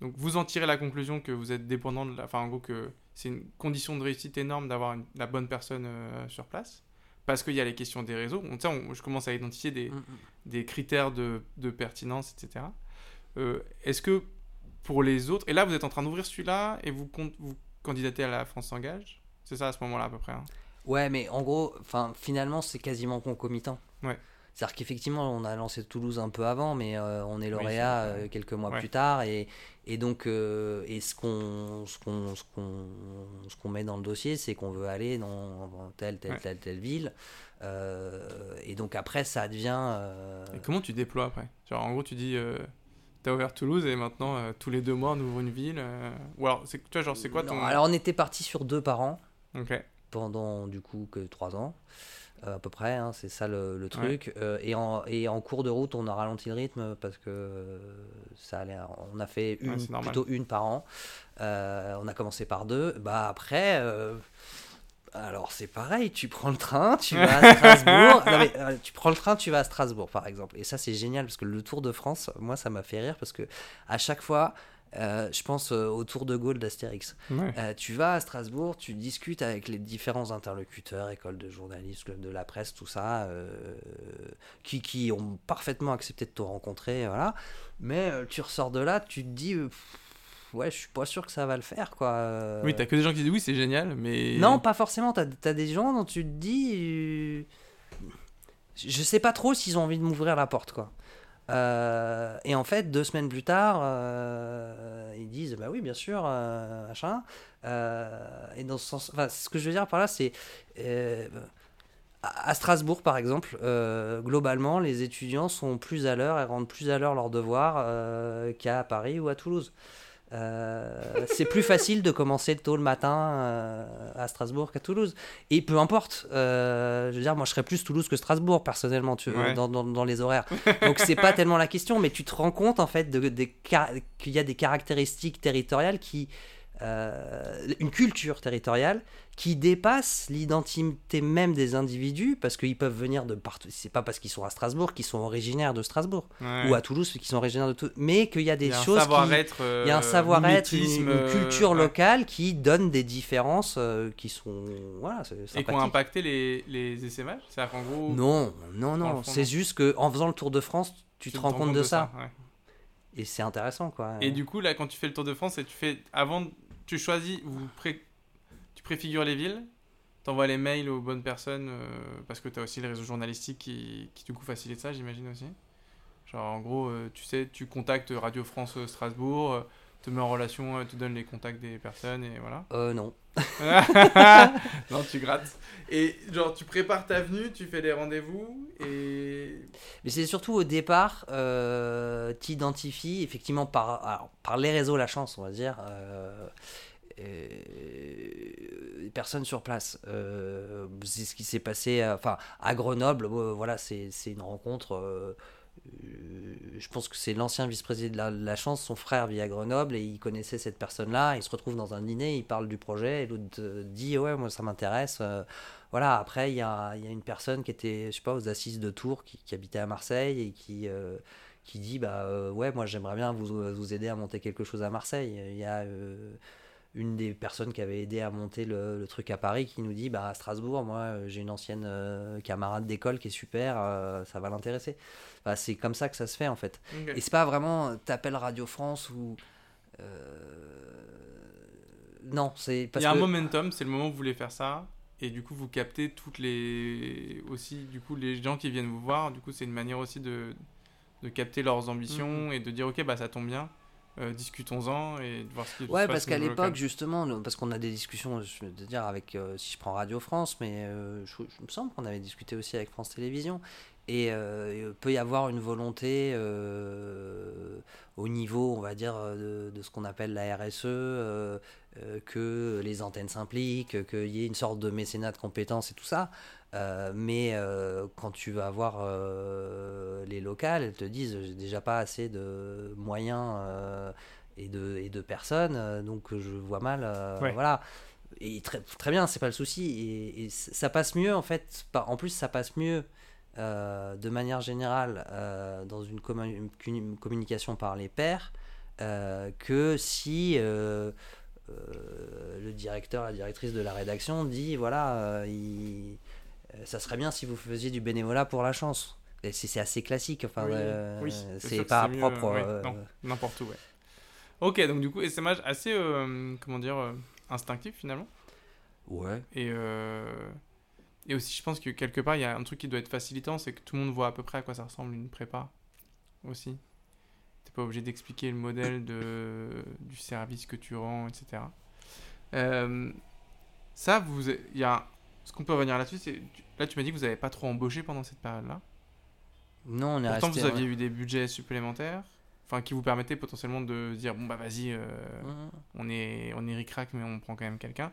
Donc, vous en tirez la conclusion que vous êtes dépendant de la. Enfin, en gros, que c'est une condition de réussite énorme d'avoir une- la bonne personne sur place? Parce qu'il y a les questions des réseaux. On, on- je commence à identifier des, Mm, mm. des critères de, de pertinence, etc. Euh, Est-ce que pour les autres, et là vous êtes en train d'ouvrir celui-là et vous, con- vous candidatez à la France s'engage C'est ça à ce moment-là à peu près hein Ouais, mais en gros, finalement, c'est quasiment concomitant. Ouais. C'est-à-dire qu'effectivement, on a lancé Toulouse un peu avant, mais euh, on est lauréat euh, quelques mois Ouais. plus tard, et, et donc, euh, et ce qu'on ce qu'on ce qu'on ce qu'on met dans le dossier, c'est qu'on veut aller dans, telle telle Ouais. telle telle ville, et donc après, ça devient. Et comment tu déploies après? Genre en gros tu dis t'as ouvert Toulouse et maintenant euh, tous les deux mois on ouvre une ville. euh, Ou alors c'est tu vois genre c'est quoi ton non, Alors, on était parti sur deux par an. Ok. pendant du coup que trois ans euh, à peu près hein, c'est ça le, le truc Euh, et, en, et en cours de route on a ralenti le rythme parce que euh, ça allait on a fait une, plutôt une par an on a commencé par deux bah après alors c'est pareil, tu prends le train, tu vas à Strasbourg. Non, mais, euh, tu prends le train, tu vas à Strasbourg par exemple. Et ça c'est génial parce que le Tour de France, moi ça m'a fait rire parce que à chaque fois, euh, je pense euh, au Tour de Gaulle d'Astérix. Ouais. Euh, tu vas à Strasbourg, tu discutes avec les différents interlocuteurs, école de journalisme, club de la presse, tout ça, qui, qui ont parfaitement accepté de te rencontrer, voilà. Mais tu ressors de là, tu te dis, pff, ouais, je suis pas sûr que ça va le faire, quoi. Oui t'as que des gens qui disent oui c'est génial mais. Non, pas forcément. T'as as des gens dont tu te dis, euh, je sais pas trop s'ils ont envie de m'ouvrir la porte, quoi. Euh, et en fait, deux semaines plus tard, euh, ils disent bah oui, bien sûr, euh, machin. Et dans ce sens, enfin, ce que je veux dire par là, c'est à Strasbourg, par exemple, globalement, les étudiants sont plus à l'heure et rendent plus à l'heure leurs devoirs qu'à Paris ou à Toulouse. Euh, c'est plus facile de commencer tôt le matin euh, à Strasbourg qu'à Toulouse. Et peu importe, euh, je veux dire, moi je serais plus Toulouse que Strasbourg personnellement tu, Ouais. dans, dans- dans les horaires. Donc c'est pas tellement la question, mais tu te rends compte en fait de, qu'il y a des caractéristiques territoriales qui. Euh, une culture territoriale qui dépasse l'identité même des individus parce qu'ils peuvent venir de partout. C'est pas parce qu'ils sont à Strasbourg qu'ils sont originaires de Strasbourg Ouais. ou à Toulouse qu'ils sont originaires de Toulouse, mais qu'il y a des Il y a un choses qui, savoir-être. il y a un euh, savoir-être, une, une euh, culture ouais. locale qui donne des différences euh, qui sont voilà, c'est Et qui ont impacté les, les essaimages C'est-à-dire qu'en gros. Non, non, non. C'est juste que en faisant le tour de France, tu, te rends compte de ça, ouais. et c'est intéressant quoi. Et du coup, là, quand tu fais le Tour de France, et tu fais avant, tu choisis, tu préfigures les villes, t'envoies les mails aux bonnes personnes euh, parce que t'as aussi le réseau journalistique qui, qui du coup facilite ça, j'imagine aussi. Genre, en gros, euh, tu sais, tu contactes Radio France euh, Strasbourg, te mets en relation, euh, te donne les contacts des personnes et voilà. Euh, non. non, tu grattes. Et genre, tu prépares ta venue, tu fais des rendez-vous et. Mais c'est surtout au départ, euh, t'identifies effectivement par, alors, par les réseaux La Chance, on va dire, euh, euh, les personnes sur place. Euh, c'est ce qui s'est passé euh, enfin, à Grenoble. euh, voilà, c'est c'est une rencontre. Euh, je pense que c'est l'ancien vice-président de la, Chance, son frère vit à Grenoble et il connaissait cette personne-là. Il se retrouve dans un dîner, il parle du projet et l'autre euh, dit Ouais, moi ça m'intéresse. euh, voilà, après, il y a, y a une personne qui était, je sais pas, aux assises de Tours, qui, habitait à Marseille et qui, qui dit Bah ouais, moi j'aimerais bien vous, vous aider à monter quelque chose à Marseille. Il y a une des personnes qui avait aidé à monter le, le truc à Paris qui nous dit Bah à Strasbourg, moi euh, j'ai une ancienne euh, camarade d'école qui est super, euh, ça va l'intéresser. Enfin, c'est comme ça que ça se fait en fait. Ok. Et c'est pas vraiment t'appelles Radio France ou. euh, Non, c'est Il y a que. un momentum, c'est le moment où vous voulez faire ça. Et du coup, vous captez toutes les. Aussi, du coup, les gens qui viennent vous voir. Du coup, c'est une manière aussi de, de capter leurs ambitions et de dire, ok, bah ça tombe bien, euh, discutons-en et de voir ce qui se Ouais, passe parce au qu'à l'époque, justement, parce qu'on a des discussions, je veux dire, avec, euh, si je prends Radio France, mais euh, je, je me semble qu'on avait discuté aussi avec France Télévisions. Et il peut y avoir une volonté au niveau, on va dire, de, de ce qu'on appelle la RSE, que les antennes s'impliquent, qu'il y ait une sorte de mécénat de compétences et tout ça. Euh, mais euh, quand tu vas voir euh, les locales, elles te disent j'ai déjà pas assez de moyens et, de, et de personnes, donc je vois mal. Ouais. Voilà. Et très, très bien, c'est pas le souci. Et, ça passe mieux en fait. En plus, ça passe mieux de manière générale dans une, une communication par les pairs que si le directeur, la directrice de la rédaction dit voilà, il- ça serait bien si vous faisiez du bénévolat pour la chance. C'est assez classique, enfin, Oui, euh, oui, c'est pas propre. euh. N'importe où, ouais. Ok, donc du coup, SMH assez, euh, comment dire, euh, instinctif finalement. ouais. Et, euh, et aussi, je pense que quelque part, il y a un truc qui doit être facilitant, c'est que tout le monde voit à peu près à quoi ça ressemble une prépa aussi. T'es pas obligé d'expliquer le modèle de, du service que tu rends, etc. Euh, ça, vous, il y a, ce qu'on peut revenir là-dessus, c'est, là, tu m'as dit que vous n'avez pas trop embauché pendant cette période-là. Non, on est Pourtant, resté. vous aviez eu des budgets supplémentaires, enfin, qui vous permettaient potentiellement de dire, bon bah vas-y, euh, Mhm. on est on est ric-rac mais on prend quand même quelqu'un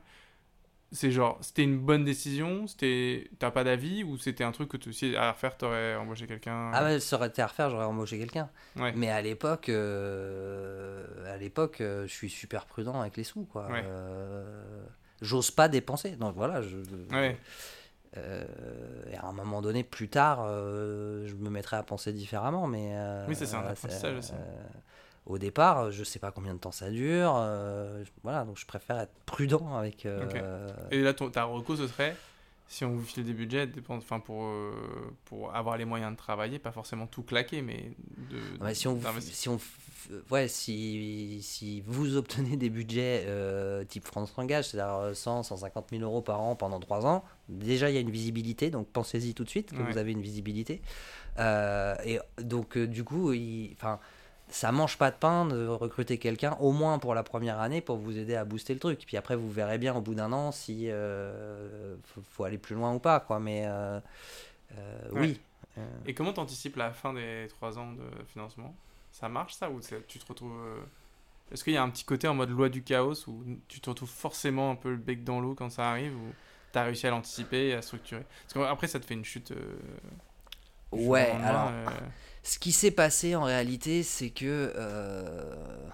c'est genre c'était une bonne décision c'était t'as pas d'avis ou c'était un truc que tu si à refaire t'aurais embauché quelqu'un? Ah ouais, ça aurait été à refaire, j'aurais embauché quelqu'un. ouais Mais à l'époque, euh, à l'époque, euh, je suis super prudent avec les sous, quoi. Ouais. Euh, J'ose pas dépenser, donc voilà. Je, ouais euh, et à un moment donné, plus tard, euh, je me mettrai à penser différemment, mais. euh, Oui, ça, c'est un apprentissage aussi. au départ, je sais pas combien de temps ça dure, voilà, donc je préfère être prudent avec. et là ton, ta reco ce serait si on vous file des budgets enfin pour pour avoir les moyens de travailler pas forcément tout claquer mais de Ouais, si on, si on, ouais, si, si vous obtenez des budgets euh, type France Engage, c'est-à-dire euh, 100, 150 000 euros par an pendant 3 ans, déjà il y a une visibilité, donc pensez-y tout de suite que Ouais. vous avez une visibilité. Euh, et donc euh, du coup, enfin, ça mange pas de pain de recruter quelqu'un, au moins pour la première année, pour vous aider à booster le truc. Puis après, vous verrez bien au bout d'un an si euh, faut, faut aller plus loin ou pas, quoi. Mais euh, euh, Ouais. oui. Et comment t'anticipes la fin des trois ans de financement? Ça marche ça ou tu te retrouves euh, Est-ce qu'il y a un petit côté en mode loi du chaos où tu te retrouves forcément un peu le bec dans l'eau quand ça arrive ou tu as réussi à l'anticiper et à structurer? Parce qu'après, ça te fait une chute. euh, Ouais, alors, euh, Ce qui s'est passé en réalité, c'est que. euh,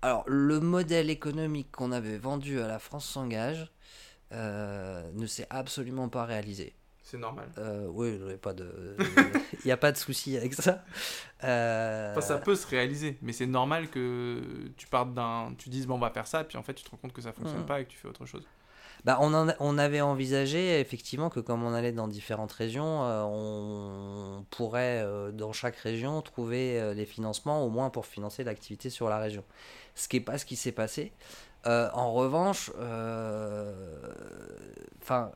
Alors, le modèle économique qu'on avait vendu à la France s'engage ne s'est absolument pas réalisé. C'est normal. Euh, oui, il n'y a pas de, il y a pas de souci avec ça. Euh, Enfin, ça peut se réaliser, mais c'est normal que tu partes d'un. Tu dises, bon, on va faire ça, puis en fait, tu te rends compte que ça fonctionne Mhm. pas et que tu fais autre chose. Bah, on, en on avait envisagé effectivement que comme on allait dans différentes régions, euh, on pourrait euh, dans chaque région trouver euh, les financements au moins pour financer l'activité sur la région. Ce qui n'est pas ce qui s'est passé. En revanche, enfin,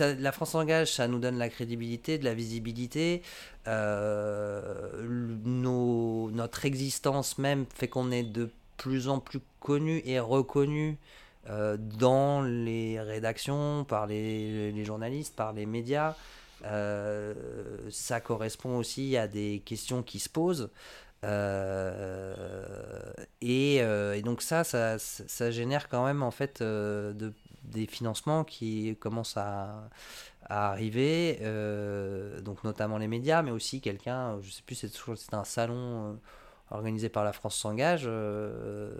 la France engage, ça nous donne la crédibilité, de la visibilité. Euh, nos- notre existence même fait qu'on est de plus en plus connu et reconnu euh, dans les rédactions, par les, journalistes, par les médias. Euh, ça correspond aussi à des questions qui se posent. Et, et donc ça, ça, ça génère quand même en fait de, des financements qui commencent à, arriver, euh, donc notamment les médias, mais aussi quelqu'un, je sais plus, c'est un salon euh, organisé par la France s'engage, euh,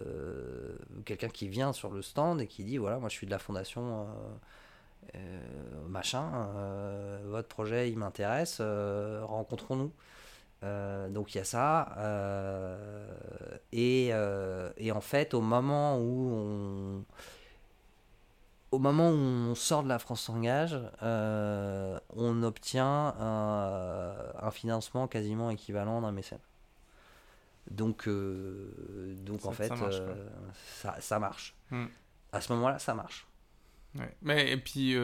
quelqu'un qui vient sur le stand et qui dit voilà, moi je suis de la fondation machin, votre projet il m'intéresse, rencontrons-nous. Donc il y a ça. et, et en fait, au moment où on, au moment où on sort de la France s'engage, euh, on obtient un, un financement quasiment équivalent d'un mécène. Donc, euh, donc Ça- en fait, ça marche, euh, ça, ça marche. Hmm. À ce moment-là, ça marche. Ouais. Mais et puis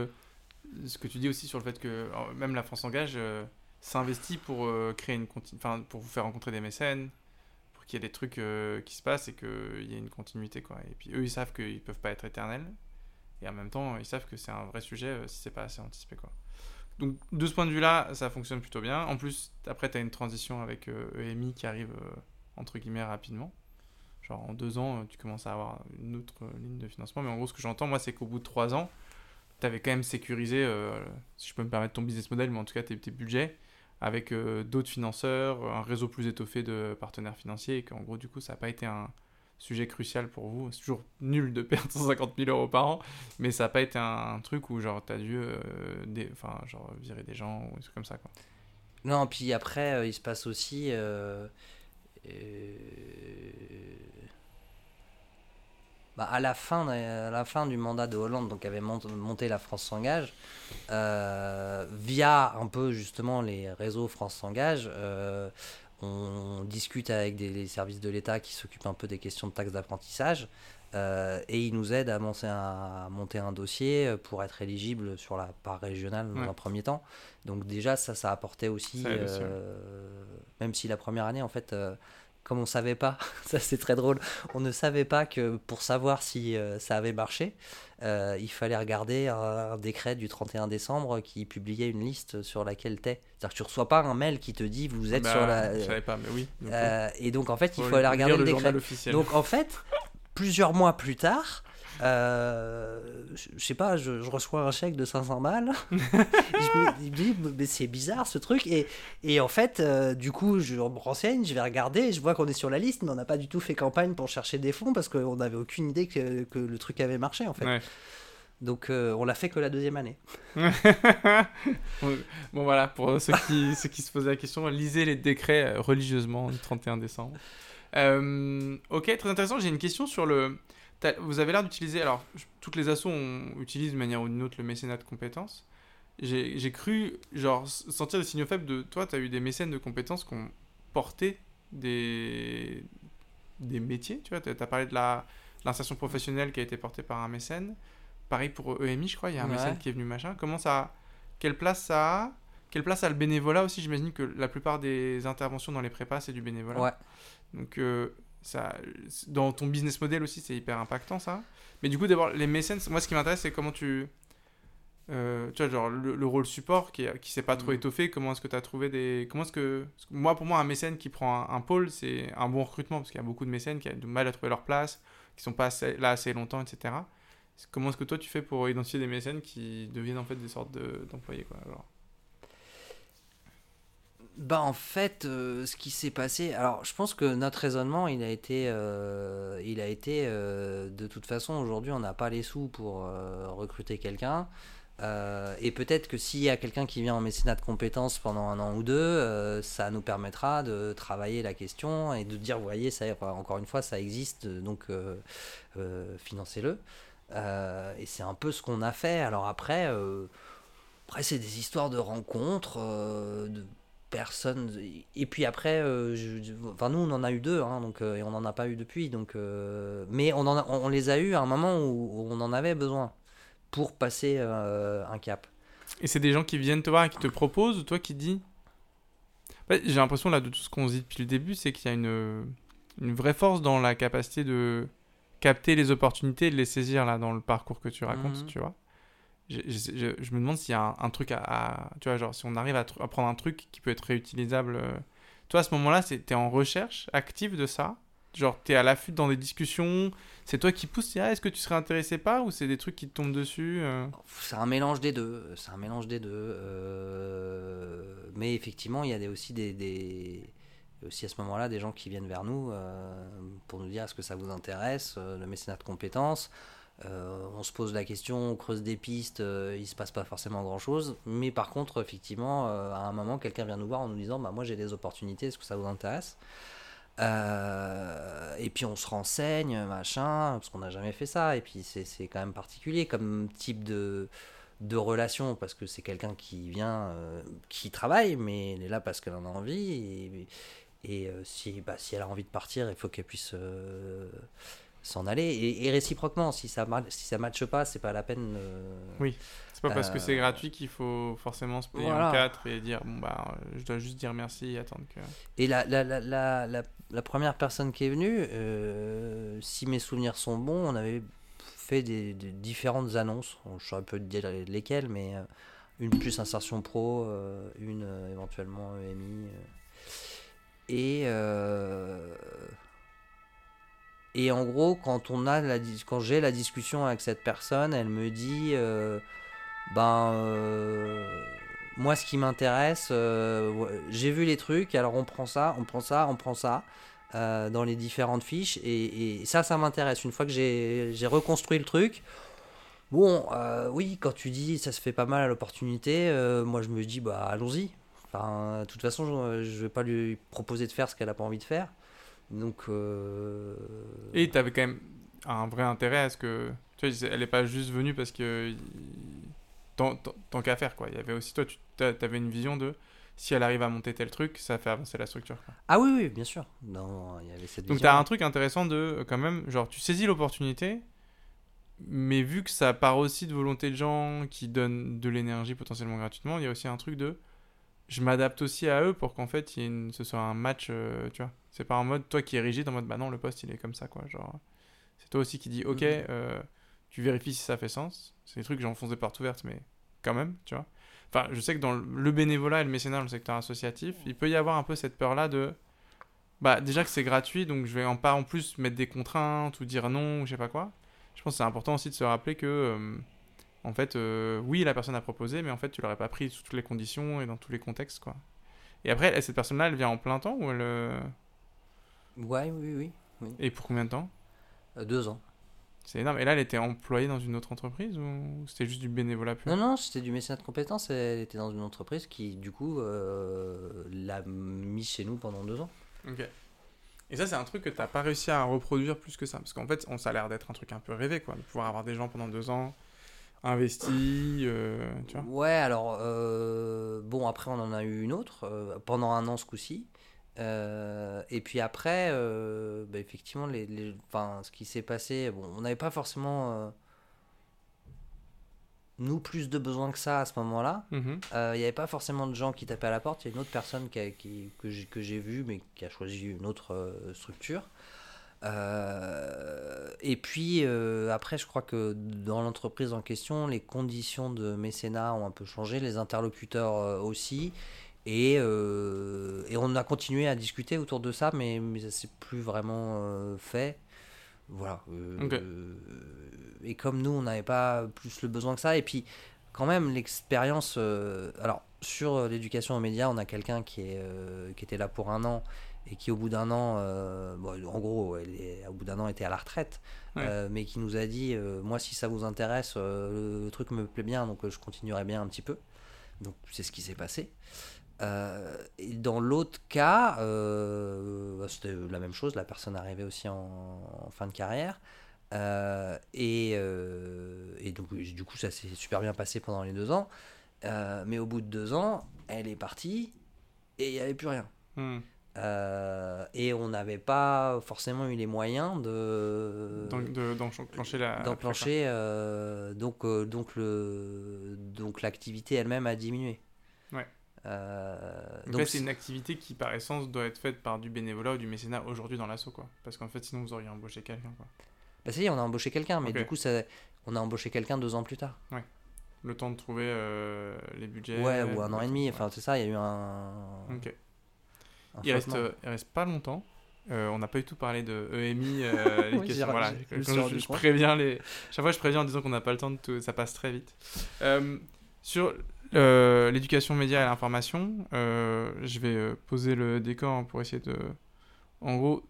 ce que tu dis aussi sur le fait que même la France engage euh, s'investit pour créer une enfin pour vous faire rencontrer des mécènes, pour qu'il y ait des trucs qui se passent et qu'il y ait une continuité quoi. Et puis eux ils savent qu'ils peuvent pas être éternels et en même temps ils savent que c'est un vrai sujet euh, si c'est pas assez anticipé quoi. Donc de ce point de vue-là, ça fonctionne plutôt bien. En plus, après tu as une transition avec euh, EMI qui arrive euh, entre guillemets rapidement. Genre en deux ans, tu commences à avoir une autre ligne de financement. Mais en gros, ce que j'entends, moi, c'est qu'au bout de trois ans, tu avais quand même sécurisé, si je peux me permettre, ton business model, mais en tout cas tes, tes budgets, avec d'autres financeurs, un réseau plus étoffé de partenaires financiers, et qu'en gros, du coup, ça n'a pas été un sujet crucial pour vous. C'est toujours nul de perdre 150 000 euros par an, mais ça n'a pas été un, truc où, genre, tu as dû euh, enfin, genre, virer des gens ou des trucs comme ça, quoi. Non, puis après, euh, il se passe aussi. euh, bah, à, la fin, à la fin du mandat de Hollande, donc avait mont- monté la France s'engage, via un peu justement les réseaux France s'engage, on discute avec des, les services de l'État qui s'occupent un peu des questions de taxes d'apprentissage. euh, et ils nous aident à monter, un, à monter un dossier pour être éligible sur la part régionale dans Ouais. un premier temps. Donc déjà, ça, ça apportait aussi, Ça euh, même si la première année, en fait, euh, comme on savait pas, ça c'est très drôle, on ne savait pas que pour savoir si euh, ça avait marché, euh, il fallait regarder un, décret du 31 décembre qui publiait une liste sur laquelle t'es. C'est-à-dire que tu reçois pas un mail qui te dit vous êtes Bah, sur la... Je savais pas, mais oui. donc, Euh, et donc en fait, il faut aller regarder le, le décret. officiel. Donc en fait, plusieurs mois plus tard, euh, je sais pas, je, je reçois un chèque de 500 balles. je me dis, mais c'est bizarre ce truc. Et, et en fait, euh, du coup, je me renseigne, je vais regarder, je vois qu'on est sur la liste, mais on n'a pas du tout fait campagne pour chercher des fonds parce qu'on n'avait aucune idée que, que le truc avait marché en fait. Ouais. Donc euh, on l'a fait que la deuxième année. bon, voilà, pour ceux qui, ceux qui se posaient la question, lisez les décrets euh, religieusement le 31 décembre. Euh, ok, très intéressant. J'ai une question sur le. Vous avez l'air d'utiliser. Alors, toutes les assos on utilise de manière ou d'une autre le mécénat de compétences. J'ai cru, genre, sentir des signaux faibles de toi. Tu as eu des mécènes de compétences qui ont porté des, des métiers. Tu vois, tu as parlé de l'insertion professionnelle qui a été portée par un mécène. Pareil pour EMI, je crois, il y a un Ouais. mécène qui est venu machin. Comment ça. Quelle place ça a Quelle place a le bénévolat aussi? J'imagine que la plupart des interventions dans les prépas, c'est du bénévolat. Ouais. Donc, euh, ça, dans ton business model aussi, c'est hyper impactant ça. Mais du coup, d'abord, les mécènes, moi ce qui m'intéresse, c'est comment tu. euh, tu vois, genre le, rôle support qui, qui s'est pas trop mm. étoffé, comment est-ce que tu as trouvé des. Comment est-ce que. Moi, pour moi, un mécène qui prend un, pôle, c'est un bon recrutement parce qu'il y a beaucoup de mécènes qui ont du mal à trouver leur place, qui sont pas là assez longtemps, etc. Comment est-ce que toi tu fais pour identifier des mécènes qui deviennent en fait des sortes d'employés, quoi alors bah en fait, euh, ce qui s'est passé, alors je pense que notre raisonnement, il a été, euh, il a été, euh, de toute façon, aujourd'hui, on n'a pas les sous pour recruter quelqu'un. et peut-être que s'il y a quelqu'un qui vient en mécénat de compétences pendant un an ou deux, ça nous permettra de travailler la question et de dire, vous voyez, ça, encore une fois, ça existe, donc financez-le. et c'est un peu ce qu'on a fait. Alors après, après c'est des histoires de rencontres, de personne. Et puis après, euh, enfin nous on en a eu deux, hein, donc euh, et on n'en a pas eu depuis. Donc, euh, mais on, en on les a eu à un moment où, on en avait besoin pour passer un cap. Et c'est des gens qui viennent te voir et qui te proposent, ou toi qui dis? J'ai l'impression là de tout ce qu'on dit depuis le début, c'est qu'il y a une, une vraie force dans la capacité de capter les opportunités et de les saisir là dans le parcours que tu racontes, mhm. tu vois je, me demande s'il y a un, truc à, Tu vois, genre, si on arrive à, prendre un truc qui peut être réutilisable. Euh. Toi, à ce moment-là, tu es en recherche active de ça? Genre, tu es à l'affût dans des discussions? C'est toi qui pousses ah, Est-ce que tu serais intéressé pas Ou c'est des trucs qui te tombent dessus euh? C'est un mélange des deux. C'est un mélange des deux. Euh. Mais effectivement, il y a aussi des aussi à ce moment-là des gens qui viennent vers nous pour nous dire est-ce que ça vous intéresse, le mécénat de compétences? Euh, on se pose la question, on creuse des pistes, euh, il se passe pas forcément grand chose. Mais par contre, effectivement, euh, à un moment, quelqu'un vient nous voir en nous disant bah, Moi j'ai des opportunités, est-ce que ça vous intéresse? Et puis on se renseigne, machin, parce qu'on n'a jamais fait ça. Et puis c'est quand même particulier comme type de, de relation, parce que c'est quelqu'un qui vient, qui travaille, mais elle est là parce qu'elle en a envie. Et, si, bah, si elle a envie de partir, il faut qu'elle puisse s'en aller. Et, réciproquement si ça si ça matche pas c'est pas la peine oui. C'est pas parce que c'est euh, gratuit qu'il faut forcément se payer en quatre et dire bon bah je dois juste dire merci et attendre que et la la, la, la, la première personne qui est venue euh, si mes souvenirs sont bons on avait fait des, différentes annonces. Je saurais peu dire lesquelles mais euh, une plus insertion pro une éventuellement EMI et et en gros, quand, on a la, quand j'ai la discussion avec cette personne, elle me dit euh, Ben, euh, moi, ce qui m'intéresse, euh, j'ai vu les trucs, alors on prend ça, on prend ça, on prend ça. dans les différentes fiches. Et, ça ça m'intéresse. Une fois que j'ai reconstruit le truc bon oui quand tu dis ça se fait pas mal à l'opportunité moi je me dis bah allons-y. Enfin de toute façon je, je vais pas lui proposer de faire ce qu'elle a pas envie de faire donc. Euh... Et tu avais quand même un vrai intérêt à ce que. Tu vois, elle n'est pas juste venue parce que. Tant, tant, qu'à faire, quoi. Il y avait aussi, toi, tu avais une vision de. Si elle arrive à monter tel truc, ça fait avancer la structure. Ah oui, oui, bien sûr. Non, il y avait cette Donc tu as un truc intéressant de, quand même, genre, tu saisis l'opportunité, mais vu que ça part aussi de volonté de gens qui donnent de l'énergie potentiellement gratuitement, il y a aussi un truc de je m'adapte aussi à eux pour qu'en fait il y ait une, ce soit un match, euh, tu vois. C'est pas en mode toi qui es rigide, en mode bah non, le poste il est comme ça, quoi. Genre, c'est toi aussi qui dis ok, mhm. euh, tu vérifies si ça fait sens. C'est des trucs que j'enfonce des portes ouvertes, mais quand même, tu vois. Enfin, je sais que dans le bénévolat et le mécénat, le secteur associatif, il peut y avoir un peu cette peur-là de. Bah, déjà que c'est gratuit, donc je vais en pas en plus mettre des contraintes ou dire non ou je sais pas quoi. Je pense que c'est important aussi de se rappeler que. Euh, en fait, euh, oui, la personne a proposé, mais en fait, tu l'aurais pas pris sous toutes les conditions et dans tous les contextes, quoi. Et après, cette personne-là, elle vient en plein temps ou elle... Euh, ouais, oui, oui, Et pour combien de temps? Euh, Deux ans. C'est énorme. Et là, elle était employée dans une autre entreprise ou c'était juste du bénévolat pur? Non, non, c'était du mécénat de compétences. Elle était dans une entreprise qui, du coup, l'a mis chez nous pendant deux ans. Ok. Et ça, c'est un truc que tu n'as pas réussi à reproduire plus que ça. Parce qu'en fait, on, ça a l'air d'être un truc un peu rêvé, quoi. De pouvoir avoir des gens pendant deux ans investi euh, tu vois Ouais, alors, euh, bon, après, on en a eu une autre, euh, pendant un an ce coup-ci. et puis après, bah, effectivement, les, les, ce qui s'est passé, bon, on n'avait pas forcément, nous, plus de besoins que ça à ce moment-là. Mhm. Il n'y avait pas forcément de gens qui tapaient à la porte. Il y a une autre personne qui, qui que j'ai vue, mais qui a choisi une autre structure. Et puis après, je crois que dans l'entreprise en question, les conditions de mécénat ont un peu changé, les interlocuteurs aussi. Et, et, on a continué à discuter autour de ça, mais, mais ça s'est plus vraiment fait. Voilà. Et comme nous, on n'avait pas plus le besoin que ça, et puis quand même l'expérience. alors, sur l'éducation aux médias, on a quelqu'un qui, est, qui était là pour un an et qui au bout d'un an, en gros, elle est, au bout d'un an était à la retraite, mais qui nous a dit, moi si ça vous intéresse, le, truc me plaît bien, donc je continuerai bien un petit peu. Donc c'est ce qui s'est passé. Euh, et dans l'autre cas, euh, bah, c'était la même chose, la personne arrivait aussi en, fin de carrière. Euh, et, et, donc, du coup, ça s'est super bien passé pendant les deux ans. mais au bout de deux ans, elle est partie et il n'y avait plus rien. Hmm. et on n'avait pas forcément eu les moyens de d'enclencher la d'enclencher donc donc le donc l'activité elle-même a diminué. Ouais. Euh, donc, c'est une activité qui, par essence, doit être faite par du bénévolat ou du mécénat aujourd'hui dans l'assaut, quoi. Parce qu'en fait, sinon, vous auriez embauché quelqu'un, quoi. Bah, ça y est, on a embauché quelqu'un, mais du coup, ça, on a embauché quelqu'un deux ans plus tard. Ouais. Le temps de trouver euh, les budgets. Ouais, ou un an et demi, enfin, c'est ça, il y a eu un. Ok. Il, reste, il reste pas longtemps. Euh, on n'a pas du tout parlé de EMI. Euh, voilà. Je, je, préviens les. Chaque fois, je préviens en disant qu'on n'a pas le temps de tout. Ça passe très vite. sur euh, l'éducation média et l'information, euh, je vais euh, poser le décor pour essayer de... En gros,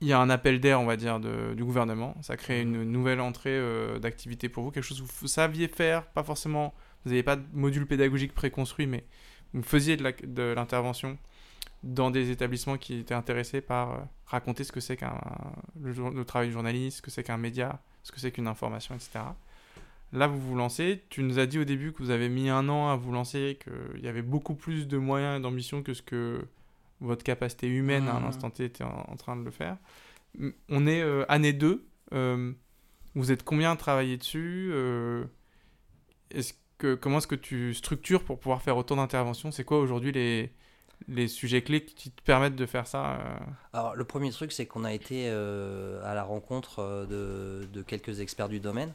il y a un appel d'air, on va dire, du gouvernement. Ça crée une nouvelle entrée d'activité pour vous, quelque chose que vous saviez faire, pas forcément... Vous n'avez pas de module pédagogique préconstruit, mais vous faisiez de l'intervention dans des établissements qui étaient intéressés par raconter ce que c'est qu'un le, le, travail de journaliste, ce que c'est qu'un média, ce que c'est qu'une information, etc. Là, vous vous lancez. Tu nous as dit au début que vous avez mis un an à vous lancer, qu'il y avait beaucoup plus de moyens et d'ambition que ce que votre capacité humaine à mmh. l'instant T était en, train de le faire. On est euh, année 2. Euh, vous êtes combien à travailler dessus euh, est-ce que, Comment est-ce que tu structures pour pouvoir faire autant d'interventions? C'est quoi aujourd'hui les, les sujets clés qui te permettent de faire ça Alors, le premier truc, c'est qu'on a été à la rencontre de, de, quelques experts du domaine.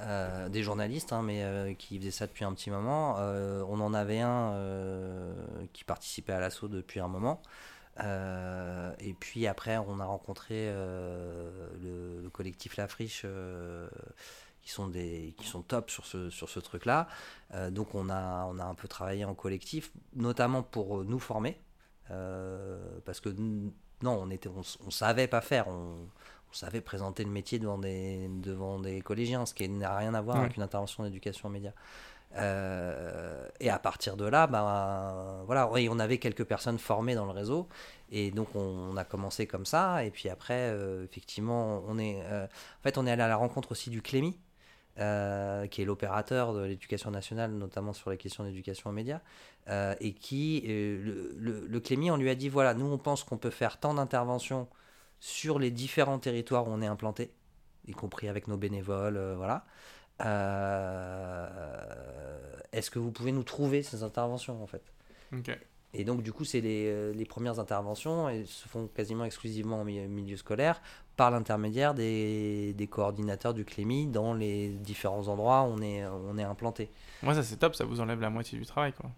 Euh, des journalistes, hein, mais euh, qui faisaient ça depuis un petit moment. Euh, on en avait un qui participait à l'assaut depuis un moment. et puis après, on a rencontré le, collectif La Friche, qui sont des qui sont top sur ce sur ce truc-là. donc on a on a un peu travaillé en collectif, notamment pour nous former, parce que non, on était on, on savait pas faire. On, on savait présenter le métier devant des, devant des collégiens, ce qui n'a rien à voir avec une intervention d'éducation aux médias. Euh, et à partir de là, ben, voilà, on avait quelques personnes formées dans le réseau, et donc on, a commencé comme ça. Et puis après, euh, effectivement, on est, euh, en fait, on est allé à la rencontre aussi du Clémy, qui est l'opérateur de l'éducation nationale, notamment sur les questions d'éducation aux médias, et qui, le, le, le, Clémy, on lui a dit voilà, nous on pense qu'on peut faire tant d'interventions sur les différents territoires où on est implanté, y compris avec nos bénévoles, euh, voilà. Euh, est-ce que vous pouvez nous trouver ces interventions en fait? Et donc du coup, c'est les, euh, les, premières interventions et se font quasiment exclusivement en milieu, scolaire par l'intermédiaire des, des, coordinateurs du CLEMI dans les différents endroits où on est, on est implanté. Moi, ça c'est top, ça vous enlève la moitié du travail quoi.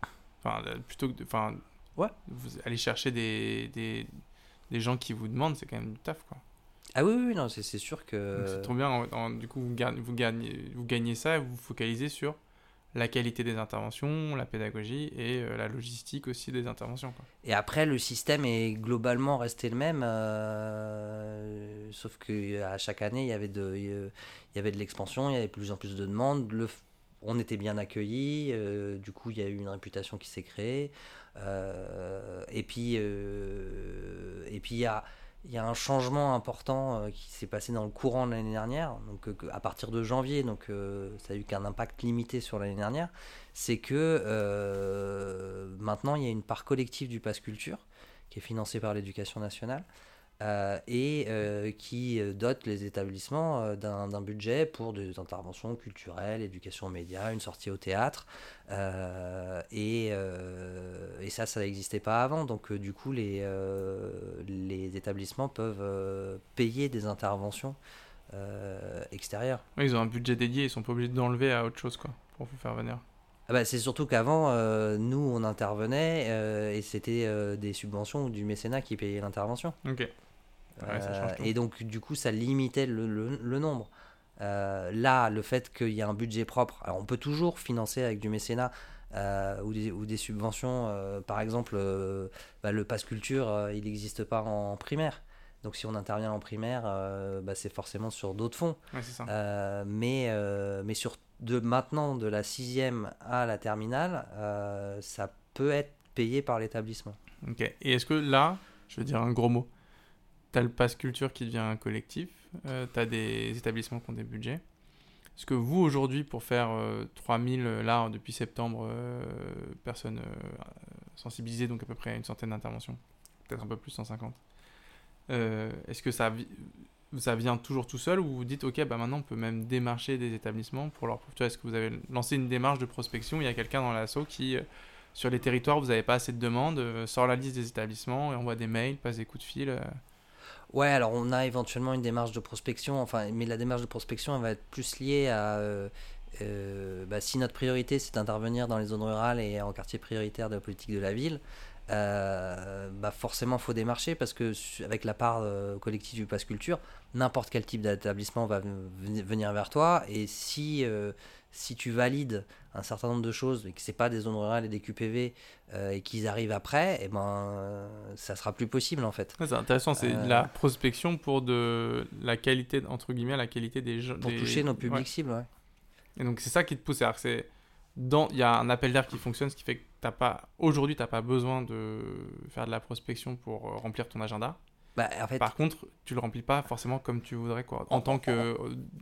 Enfin, plutôt que de, enfin, ouais. vous allez chercher des, des, les gens qui vous demandent, c'est quand même du taf, quoi. Ah oui, oui, non, c'est sûr que. C'est trop bien. du coup, vous gagnez, vous, gagnez, vous gagnez ça et vous vous focalisez sur la qualité des interventions, la pédagogie et euh, la logistique aussi des interventions. Et après, le système est globalement resté le même, euh, sauf qu'à chaque année, il y avait de, il y avait de l'expansion, il y avait de plus en plus de demandes. Le, on était bien accueillis, euh, du coup, il y a eu une réputation qui s'est créée. Et puis, et puis il y a, y a un changement important euh, qui s'est passé dans le courant de l'année dernière, donc à partir de janvier, donc ça a eu qu'un impact limité sur l'année dernière, c'est que maintenant il y a une part collective du pass culture qui est financée par l'éducation nationale. Et qui dote les établissements d'un budget pour des interventions culturelles, éducation aux médias, une sortie au théâtre. Et, et, ça, ça n'existait pas avant. Donc du coup, les, les établissements peuvent payer des interventions extérieures. ils ont un budget dédié, ils sont pas obligés d'enlever à autre chose quoi, pour vous faire venir. Ah bah, c'est surtout qu'avant, euh, nous, on intervenait euh, et c'était euh, des subventions ou du mécénat qui payait l'intervention. Ok. Et donc, du coup, ça limitait le, le, nombre. là, le fait qu'il y ait un budget propre, alors on peut toujours financer avec du mécénat ou des, ou, des, subventions. par exemple, bah, le passe culture, il n'existe pas en, primaire. Donc si on intervient en primaire, bah, c'est forcément sur d'autres fonds. Ouais, ça. mais, mais sur de maintenant de la sixième à la terminale, euh, ça peut être payé par l'établissement. Ok. Et est-ce que là, je veux dire un gros mot, tu as le pass culture qui devient un collectif, euh, tu as des établissements qui ont des budgets. Est-ce que vous, aujourd'hui, pour faire 3000, euh, là, depuis septembre, personnes sensibilisées, donc à peu près une centaine d'interventions, peut-être un peu plus, 150, est-ce que ça ça vient toujours tout seul ou vous dites ok bah maintenant on peut même démarcher des établissements pour leur tu est-ce que vous avez lancé une démarche de prospection il y a quelqu'un dans l'assaut qui euh, sur les territoires vous n'avez pas assez de demandes euh, sort la liste des établissements et envoie des mails passe des coups de fil euh. Ouais alors on a éventuellement une démarche de prospection enfin mais la démarche de prospection va être plus liée à bah, si notre priorité c'est d'intervenir dans les zones rurales et en quartier prioritaire de la politique de la ville euh, bah forcément faut démarcher parce que avec la part euh, collective du pass culture, n'importe quel type d'établissement va venir vers toi et si euh, si tu valides un certain nombre de choses et que c'est pas des zones rurales et des QPV et qu'ils arrivent après, et eh ben ça sera plus possible en fait. c'est intéressant, c'est la prospection pour de la qualité entre guillemets la qualité des gens. Pour toucher nos publics cibles, ouais. Et donc c'est ça qui te pousse, c'est il y a un appel d'air qui fonctionne, ce qui fait que t'as pas aujourd'hui tu n'as pas besoin de faire de la prospection pour euh, remplir ton agenda. Bah, en fait, Par contre, tu le remplis pas forcément comme tu voudrais quoi, en, tant que euh,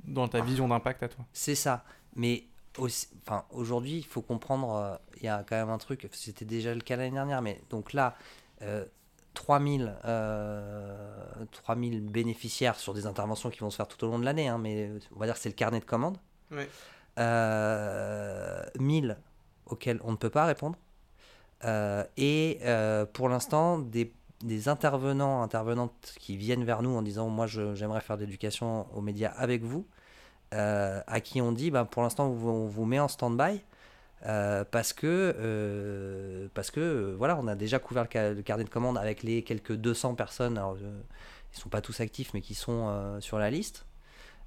dans ta vision d'impact à toi. C'est ça, mais enfin aujourd'hui il faut comprendre, euh, il y a quand même un truc, c'était déjà le cas l'année dernière, mais donc là. 3000, 3000 bénéficiaires sur des interventions qui vont se faire tout au long de l'année, hein, mais on va dire que c'est le carnet de commandes. Ouais. 1000 euh, auxquels on ne peut pas répondre. Euh, et euh, pour l'instant, des, des, intervenants, intervenantes qui viennent vers nous en disant Moi, j'aimerais faire de l'éducation aux médias avec vous, à qui on dit bah, Pour l'instant, on, vous met en stand-by. parce que, parce que voilà, on a déjà couvert le, carnet de commandes avec les quelques 200 personnes. Alors, ils ne sont pas tous actifs, mais qui sont sur la liste.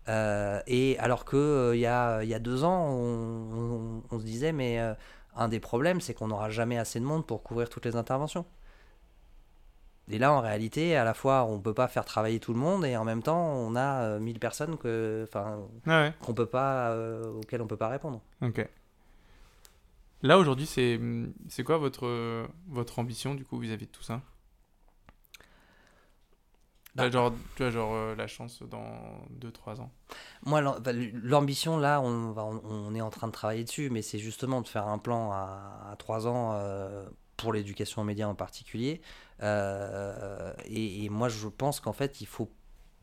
Euh, et alors que euh, il y, a, y, a, deux ans, on, se disait, mais euh, un des problèmes, c'est qu'on n'aura jamais assez de monde pour couvrir toutes les interventions. Et là, en réalité, à la fois, on peut pas faire travailler tout le monde, et en même temps, on a 1000 personnes que, enfin, ah qu'on peut pas, auxquelles on peut pas répondre. Ok. Là aujourd'hui, c'est c'est quoi votre votre ambition du coup vis-à-vis de tout ça? Bah, genre, tu vois, genre euh, la chance dans 2-3 ans. Moi, l'ambition, là, on, on, est en train de travailler dessus, mais c'est justement de faire un plan à, à 3 ans euh, pour l'éducation aux médias en particulier. Euh, et, moi, je pense qu'en fait, il faut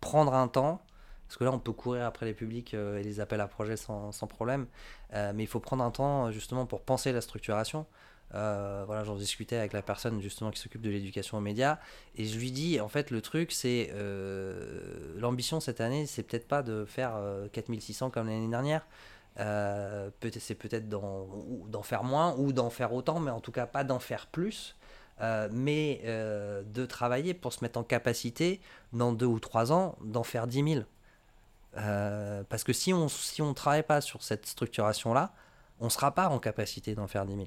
prendre un temps, parce que là, on peut courir après les publics et les appels à projets sans, sans problème, mais il faut prendre un temps justement pour penser la structuration. Euh, voilà, j'en discutais avec la personne justement qui s'occupe de l'éducation aux médias et je lui dis en fait le truc c'est euh, l'ambition cette année c'est peut-être pas de faire 4600 euh, comme l'année dernière. Peut-être c'est peut-être d'en faire moins ou d'en faire autant mais en tout cas pas d'en faire plus. Mais de travailler pour se mettre en capacité dans deux ou trois ans d'en faire 10 000 parce que si on si on travaille pas sur cette structuration là on sera pas en capacité d'en faire 10 000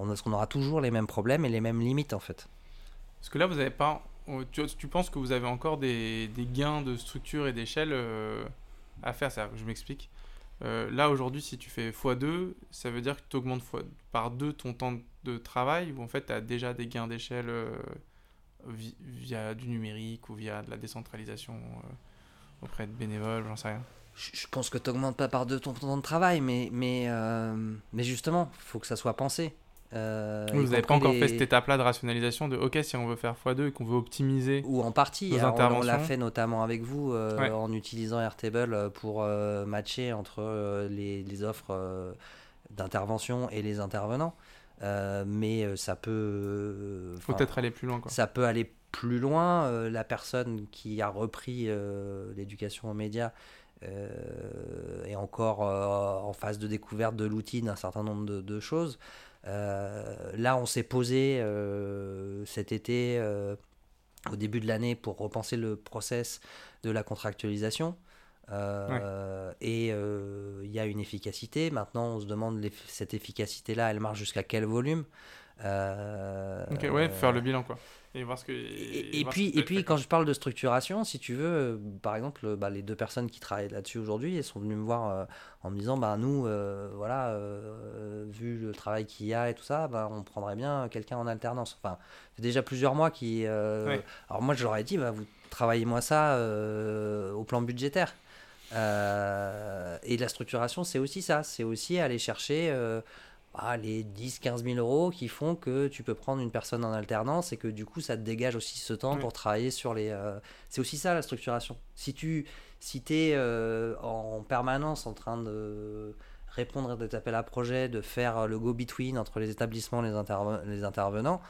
on, qu'on aura toujours les mêmes problèmes et les mêmes limites en fait. Parce que là, vous n'avez pas. Euh, tu, tu, penses que vous avez encore des, des gains de structure et d'échelle euh, à faire ça, Je m'explique. Euh, là, aujourd'hui, si tu fais x2, ça veut dire que tu augmentes par 2 ton temps de travail ou en fait tu as déjà des gains d'échelle via du numérique ou via de la décentralisation auprès de bénévoles, j'en sais rien je pense que tu n'augmentes pas par deux ton temps de travail, mais, mais, mais justement, il faut que ça soit pensé. Euh, vous n'avez pas encore les- fait cette étape-là de rationalisation de OK, si on veut faire x2 et qu'on veut optimiser. Ou en partie. Nos Alors, on- l'a fait notamment avec vous euh, Ouais. en utilisant Airtable euh, pour euh, matcher entre les, les offres d'intervention et les intervenants. Mais ça peut. Faut peut-être aller plus loin. Quoi. Ça peut aller plus loin. La personne qui a repris l'éducation aux médias est encore en phase de découverte de l'outil d'un certain nombre de, de choses. Euh, là, on s'est posé euh, cet été, euh, au début de l'année, pour repenser le process de la contractualisation. Euh, Et euh, il y a une efficacité. Maintenant, on se demande cette efficacité-là, elle marche jusqu'à quel volume? Euh, Ok, ouais, faire le bilan quoi. Et voir ce que. et, et voir ce puis, et puis quand je parle de structuration, si tu veux, euh, par exemple, euh, bah, les deux personnes qui travaillent là-dessus aujourd'hui, elles sont venues me voir euh, en me disant, bah, nous, euh, voilà, euh, vu le travail qu'il y a et tout ça, bah, on prendrait bien quelqu'un en alternance. Enfin, c'est déjà plusieurs mois qui... Ouais. Alors moi, je leur ai dit, bah, vous travaillez-moi ça au plan budgétaire. Et la structuration, c'est aussi ça. C'est aussi aller chercher bah, les 10-15 000 euros qui font que tu peux prendre une personne en alternance et que du coup, ça te dégage aussi ce temps Ouais. pour travailler sur les. euh, C'est aussi ça la structuration. Si tu si es euh, en permanence en train de répondre à des appels à projets, de faire le go-between entre les établissements et les, interve- les intervenants,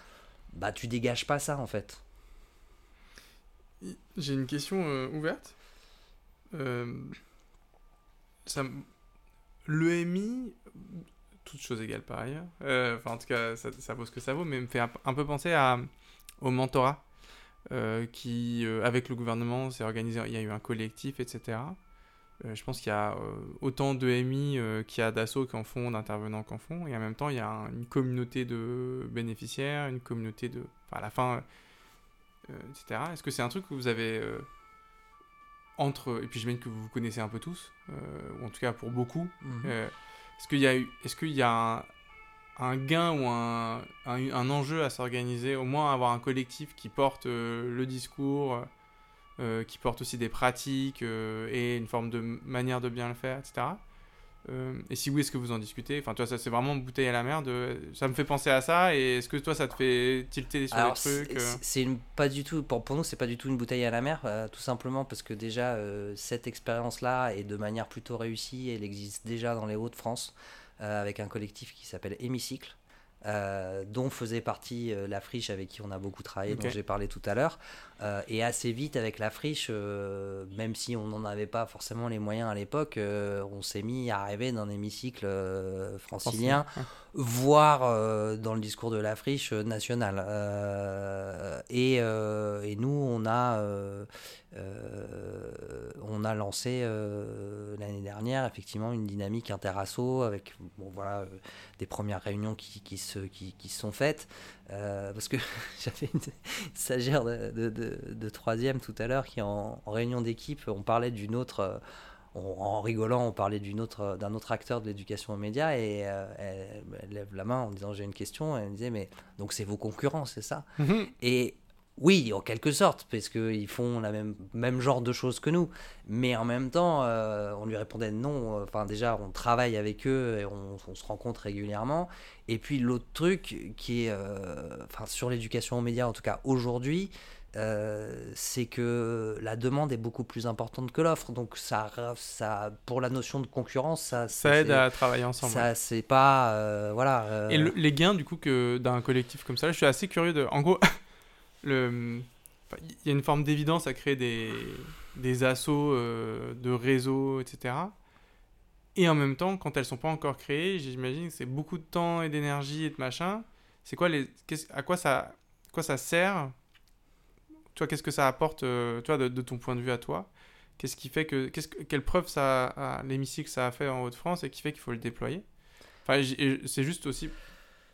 bah tu dégages pas ça en fait. J'ai une question euh, ouverte. Ça L'EMI, toutes choses égales par ailleurs, euh, enfin en tout cas ça, ça vaut ce que ça vaut, mais me fait un, un peu penser à, au mentorat euh, qui, euh, avec le gouvernement, s'est organisé, il y a eu un collectif, etc. Je pense qu'il y a autant d'EMI euh, qu'il y a d'assauts qui en font, d'intervenants qui en font, et en même temps il y a un- une communauté de bénéficiaires, une communauté de... Enfin, à la fin, etc. Est-ce que c'est un truc que vous avez entre... Et puis j'imagine que vous vous connaissez un peu tous, ou en tout cas pour beaucoup. Euh, est-ce qu'il y a, un, gain ou un, enjeu à s'organiser, au moins avoir un collectif qui porte euh, le discours, euh, qui porte aussi des pratiques euh, et une forme de manière de bien le faire, etc. Euh, et si oui, est-ce que vous en discutez Enfin, tu vois, ça c'est vraiment bouteille à la mer. De... Ça me fait penser à ça. Et est-ce que toi, ça te fait tilter sur Alors, des trucs c'est- euh c'est une- pas du tout pour, pour nous c'est pas du tout une bouteille à la mer euh, tout simplement parce que déjà euh, cette expérience là est de manière plutôt réussie elle existe déjà dans les Hauts-de-France euh, avec un collectif qui s'appelle Hémicycle euh, dont faisait partie euh, la friche avec qui on a beaucoup travaillé dont j'ai parlé tout à l'heure Euh, et assez vite avec la friche euh, même si on n'en avait pas forcément les moyens à l'époque euh, on s'est mis à rêver d'un hémicycle francilien voire dans le discours de la friche nationale. Et, et nous, on a, on a lancé l'année dernière effectivement une dynamique interasso avec bon, voilà, des premières réunions qui, qui, se, qui, qui se sont faites. Euh, parce que j'avais une stagiaire de, de, de, de troisième tout à l'heure qui en, en réunion d'équipe, on parlait d'une autre... euh, on- en rigolant, on parlait d'une autre, d'un autre acteur de l'éducation aux médias et euh, elle, elle lève la main en disant j'ai une question. Et elle me disait mais donc c'est vos concurrents, c'est ça? Mhm. Et oui, en quelque sorte, parce qu'ils font la même, même genre de choses que nous. Mais en même temps, euh, on lui répondait non. Enfin, déjà, on travaille avec eux et on, on se rencontre régulièrement. Et puis, l'autre truc qui est, euh, enfin, sur l'éducation aux médias, en tout cas aujourd'hui, euh, c'est que la demande est beaucoup plus importante que l'offre. Donc, ça, ça, pour la notion de concurrence, ça, Ça aide à travailler ensemble. Ça, c'est pas. voilà. Et le- les gains, du coup, d'un collectif comme ça, là, je suis assez curieux de. En gros, il y a une forme d'évidence à créer des, assos euh, de réseaux, etc. Et en même temps, quand elles sont pas encore créées, j'imagine que c'est beaucoup de temps et d'énergie et de machin. C'est quoi à quoi ça, sert? Tu vois, qu'est-ce que ça apporte, euh, tu vois, de, ton point de vue à toi? Qu'est-ce qui fait que, quelle preuve ça, a- l'hémicycle ça a fait en Haute-France et qui fait qu'il faut le déployer? C'est juste aussi.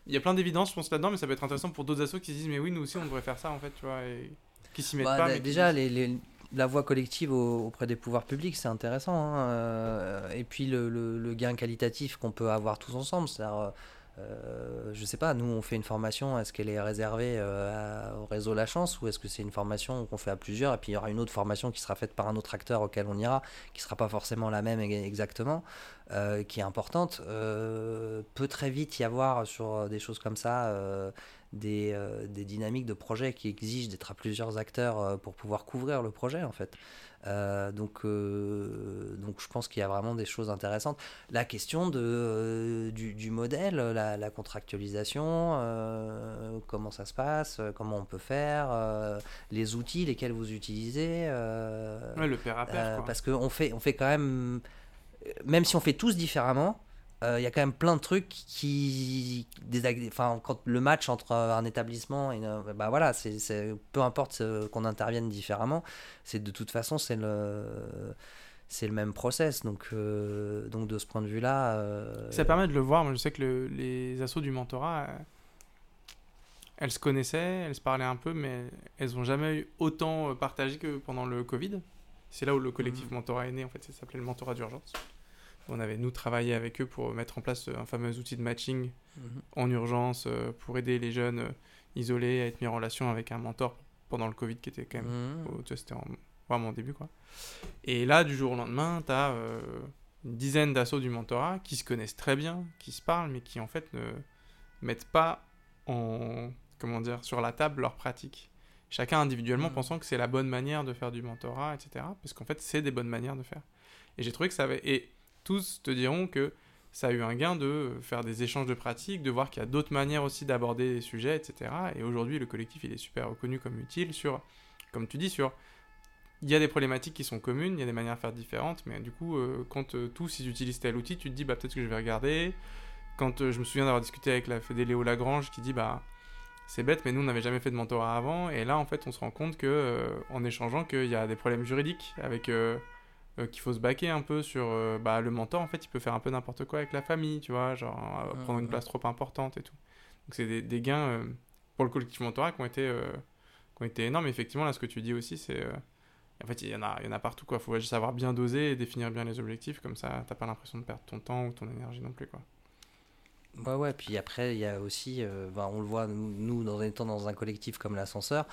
Il y a plein d'évidences, je pense, là-dedans, mais ça peut être intéressant pour d'autres assos qui se disent, mais oui, nous aussi, on devrait faire ça, en fait, tu vois, et qui s'y mettent Bah, pas. mais déjà, disent- les, les- la voix collective au- auprès des pouvoirs publics, c'est intéressant. hein, euh, et puis le, le- le gain qualitatif qu'on peut avoir tous ensemble, c'est-à-dire euh, je sais pas, nous on fait une formation, est-ce qu'elle est réservée euh, au réseau La Chance ou est-ce que c'est une formation qu'on fait à plusieurs et puis il y aura une autre formation qui sera faite par un autre acteur auquel on ira, qui sera pas forcément la même exactement, euh, qui est importante. peut très vite y avoir sur des choses comme ça des, des, dynamiques de projet qui exigent d'être à plusieurs acteurs pour pouvoir couvrir le projet en fait. Euh, donc, euh, donc je pense qu'il y a vraiment des choses intéressantes. La question de, euh, du, modèle, la, contractualisation, comment ça se passe, comment on peut faire, les outils lesquels vous utilisez. ouais, le père à père. Parce qu'on fait, on fait quand même, même si on fait tous différemment, il y a quand même plein de trucs qui des, enfin quand le match entre un établissement et bah voilà c'est peu importe qu'on intervienne différemment c'est de toute façon c'est le c'est le même process. Donc euh, donc de ce point de vue là euh, ça permet de le voir. Moi je sais que les assauts du mentorat euh, elles se connaissaient elles se parlaient un peu mais elles n'ont jamais eu autant partagé que pendant le Covid. C'est là où le collectif mmh. mentorat est né en fait. Ça s'appelait le mentorat d'urgence on avait, nous, travaillé avec eux pour mettre en place un fameux outil de matching mhm. en urgence euh, pour aider les jeunes euh, isolés à être mis en relation avec un mentor pendant le Covid qui était quand même. Mhm. C'était vraiment au début, quoi. Et là, du jour au lendemain, tu as euh, une dizaine d'assauts du mentorat qui se connaissent très bien, qui se parlent, mais qui en fait ne mettent pas en. Comment dire Sur la table leurs pratiques chacun individuellement mhm. pensant que c'est la bonne manière de faire du mentorat, etc. Parce qu'en fait, c'est des bonnes manières de faire. Et j'ai trouvé que ça avait. Et tous te diront que ça a eu un gain de faire des échanges de pratiques, de voir qu'il y a d'autres manières aussi d'aborder les sujets, etc. Et aujourd'hui, le collectif, il est super reconnu comme utile sur, comme tu dis, sur... Il y a des problématiques qui sont communes, il y a des manières à faire différentes, mais du coup, euh, quand euh, tous ils utilisent tel outil, tu te dis, bah peut-être que je vais regarder. Quand euh, je me souviens d'avoir discuté avec la Fédé Léo Lagrange qui dit, bah c'est bête, mais nous on n'avait jamais fait de mentorat avant, et là en fait on se rend compte que en échangeant qu'il y a des problèmes juridiques avec euh, qu'il faut se baquer un peu sur euh, bah, le mentor en fait il peut faire un peu n'importe quoi avec la famille tu vois genre euh, prendre une place trop importante et tout. Donc c'est des, des, gains pour le collectif mentorat qui ont été qui ont été énormes. Effectivement là ce que tu dis aussi c'est en fait il y en a il y en a partout quoi. Faut juste savoir bien doser et définir bien les objectifs. Comme ça t'as pas l'impression de perdre ton temps ou ton énergie non plus quoi. Ouais, ouais, puis après, il y a aussi, bah, on le voit, nous, nous, dans étant dans un collectif comme l'ascenseur,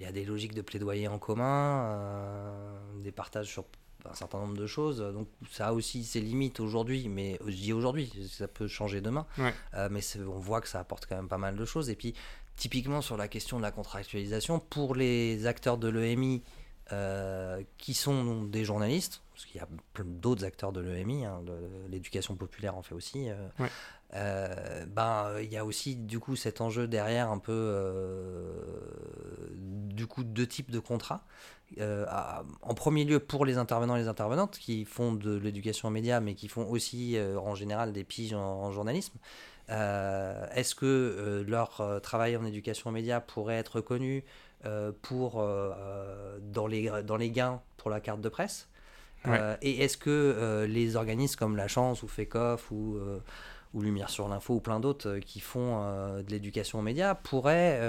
il y a des logiques de plaidoyer en commun, des partages sur un certain nombre de choses. Donc ça a aussi ses limites aujourd'hui, mais je dis aujourd'hui, ça peut changer demain. Euh, mais on voit que ça apporte quand même pas mal de choses. Et puis typiquement sur la question de la contractualisation, pour les acteurs de l'EMI euh, qui sont des journalistes, parce qu'il y a plein d'autres acteurs de l'EMI, hein, l'éducation populaire en fait aussi. Euh, ben il y a aussi du coup cet enjeu derrière un peu du coup deux types de contrats euh, en premier lieu pour les intervenants et les intervenantes qui font de l'éducation aux médias, mais qui font aussi euh, en général des piges en, journalisme. Euh, est-ce que leur travail en éducation aux médias pourrait être reconnu pour, dans, les, dans les gains pour la carte de presse? Et est-ce que les organismes comme La Chance ou FECOF ou ou Lumière sur l'info ou plein d'autres qui font de l'éducation aux médias pourraient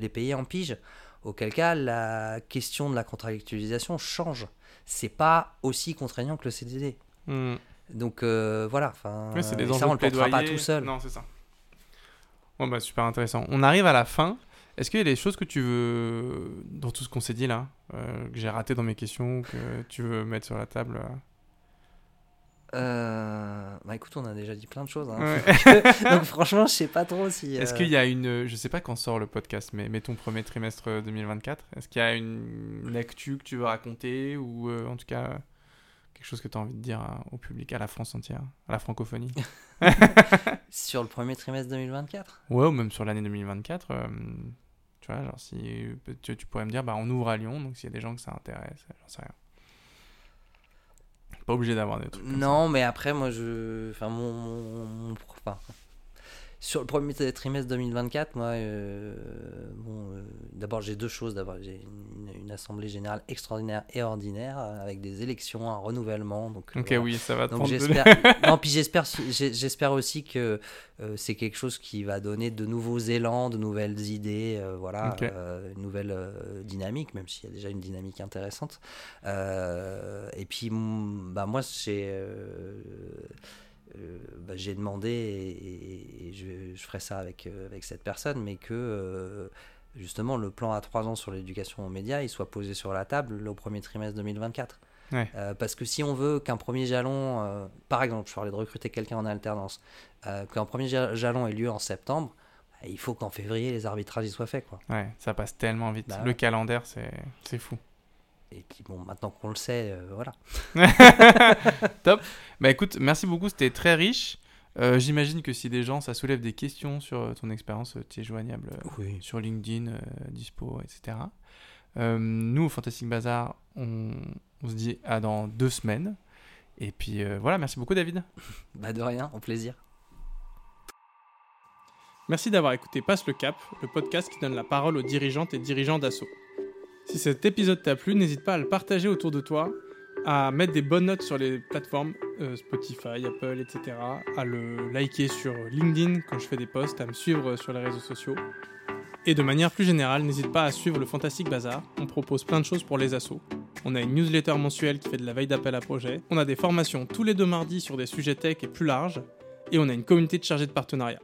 les payer en pige? Auquel cas, la question de la contractualisation change. C'est pas aussi contraignant que le CDD. Hmm. Donc euh, voilà, enfin, ça on le portera pas tout seul. Non, c'est ça. Bon bah super intéressant. On arrive à la fin. Est-ce qu'il y a des choses que tu veux, dans tout ce qu'on s'est dit là, euh, que j'ai raté dans mes questions, que tu veux mettre sur la table euh euh, bah écoute, on a déjà dit plein de choses. Hein. Donc franchement, je sais pas trop si. Est-ce qu'il y a une. Je sais pas quand sort le podcast, mais mettons premier trimestre 2024. Est-ce qu'il y a une lecture que tu veux raconter ou euh, en tout cas quelque chose que tu as envie de dire au public, à la France entière, à la francophonie? Sur le premier trimestre 2024 Ouais, ou même sur l'année 2024. Tu vois, genre si tu, tu, pourrais me dire, bah on ouvre à Lyon, donc s'il y a des gens que ça intéresse, j'en sais rien. Pas obligé d'avoir des trucs. Non, mais après, moi, je. Enfin, mon. mon... Enfin, sur le premier trimestre 2024, moi, euh, bon, euh, d'abord j'ai deux choses. D'abord, j'ai une, assemblée générale extraordinaire et ordinaire euh, avec des élections, un renouvellement. Donc, ok, oui, ça va. Donc j'espère. non, puis j'espère, j'espère aussi que c'est quelque chose qui va donner de nouveaux élans, de nouvelles idées, voilà, une nouvelle dynamique, même s'il y a déjà une dynamique intéressante. et puis, bah moi, j'ai bah, j'ai demandé, et, je, ferai ça avec, avec cette personne, mais que justement le plan à 3 ans sur l'éducation aux médias, il soit posé sur la table au premier trimestre 2024. parce que si on veut qu'un premier jalon, par exemple, je parlais de recruter quelqu'un en alternance, qu'un premier jalon ait lieu en septembre, bah, il faut qu'en février les arbitrages y soient faits. Quoi. Ouais, ça passe tellement vite. Bah le calendrier, c'est fou. Et puis bon, maintenant qu'on le sait, euh, voilà. Top. Bah écoute, merci beaucoup, c'était très riche. Euh, j'imagine que si des gens, ça soulève des questions sur euh, ton expérience, tu es joignable sur LinkedIn, Dispo, etc. nous, au Fantastic Bazar, on, on, se dit à dans deux semaines. Et puis voilà, merci beaucoup David. bah de rien, au plaisir. Merci d'avoir écouté Passe le Cap, le podcast qui donne la parole aux dirigeantes et dirigeants d'assaut. Si cet épisode t'a plu, n'hésite pas à le partager autour de toi, à mettre des bonnes notes sur les plateformes euh, Spotify, Apple, etc., à le liker sur LinkedIn quand je fais des posts, à me suivre sur les réseaux sociaux. Et de manière plus générale, n'hésite pas à suivre le Fantastic Bazar. On propose plein de choses pour les assos. On a une newsletter mensuelle qui fait de la veille d'appel à projet. On a des formations tous les deux mardis sur des sujets tech et plus larges. Et on a une communauté de chargés de partenariat.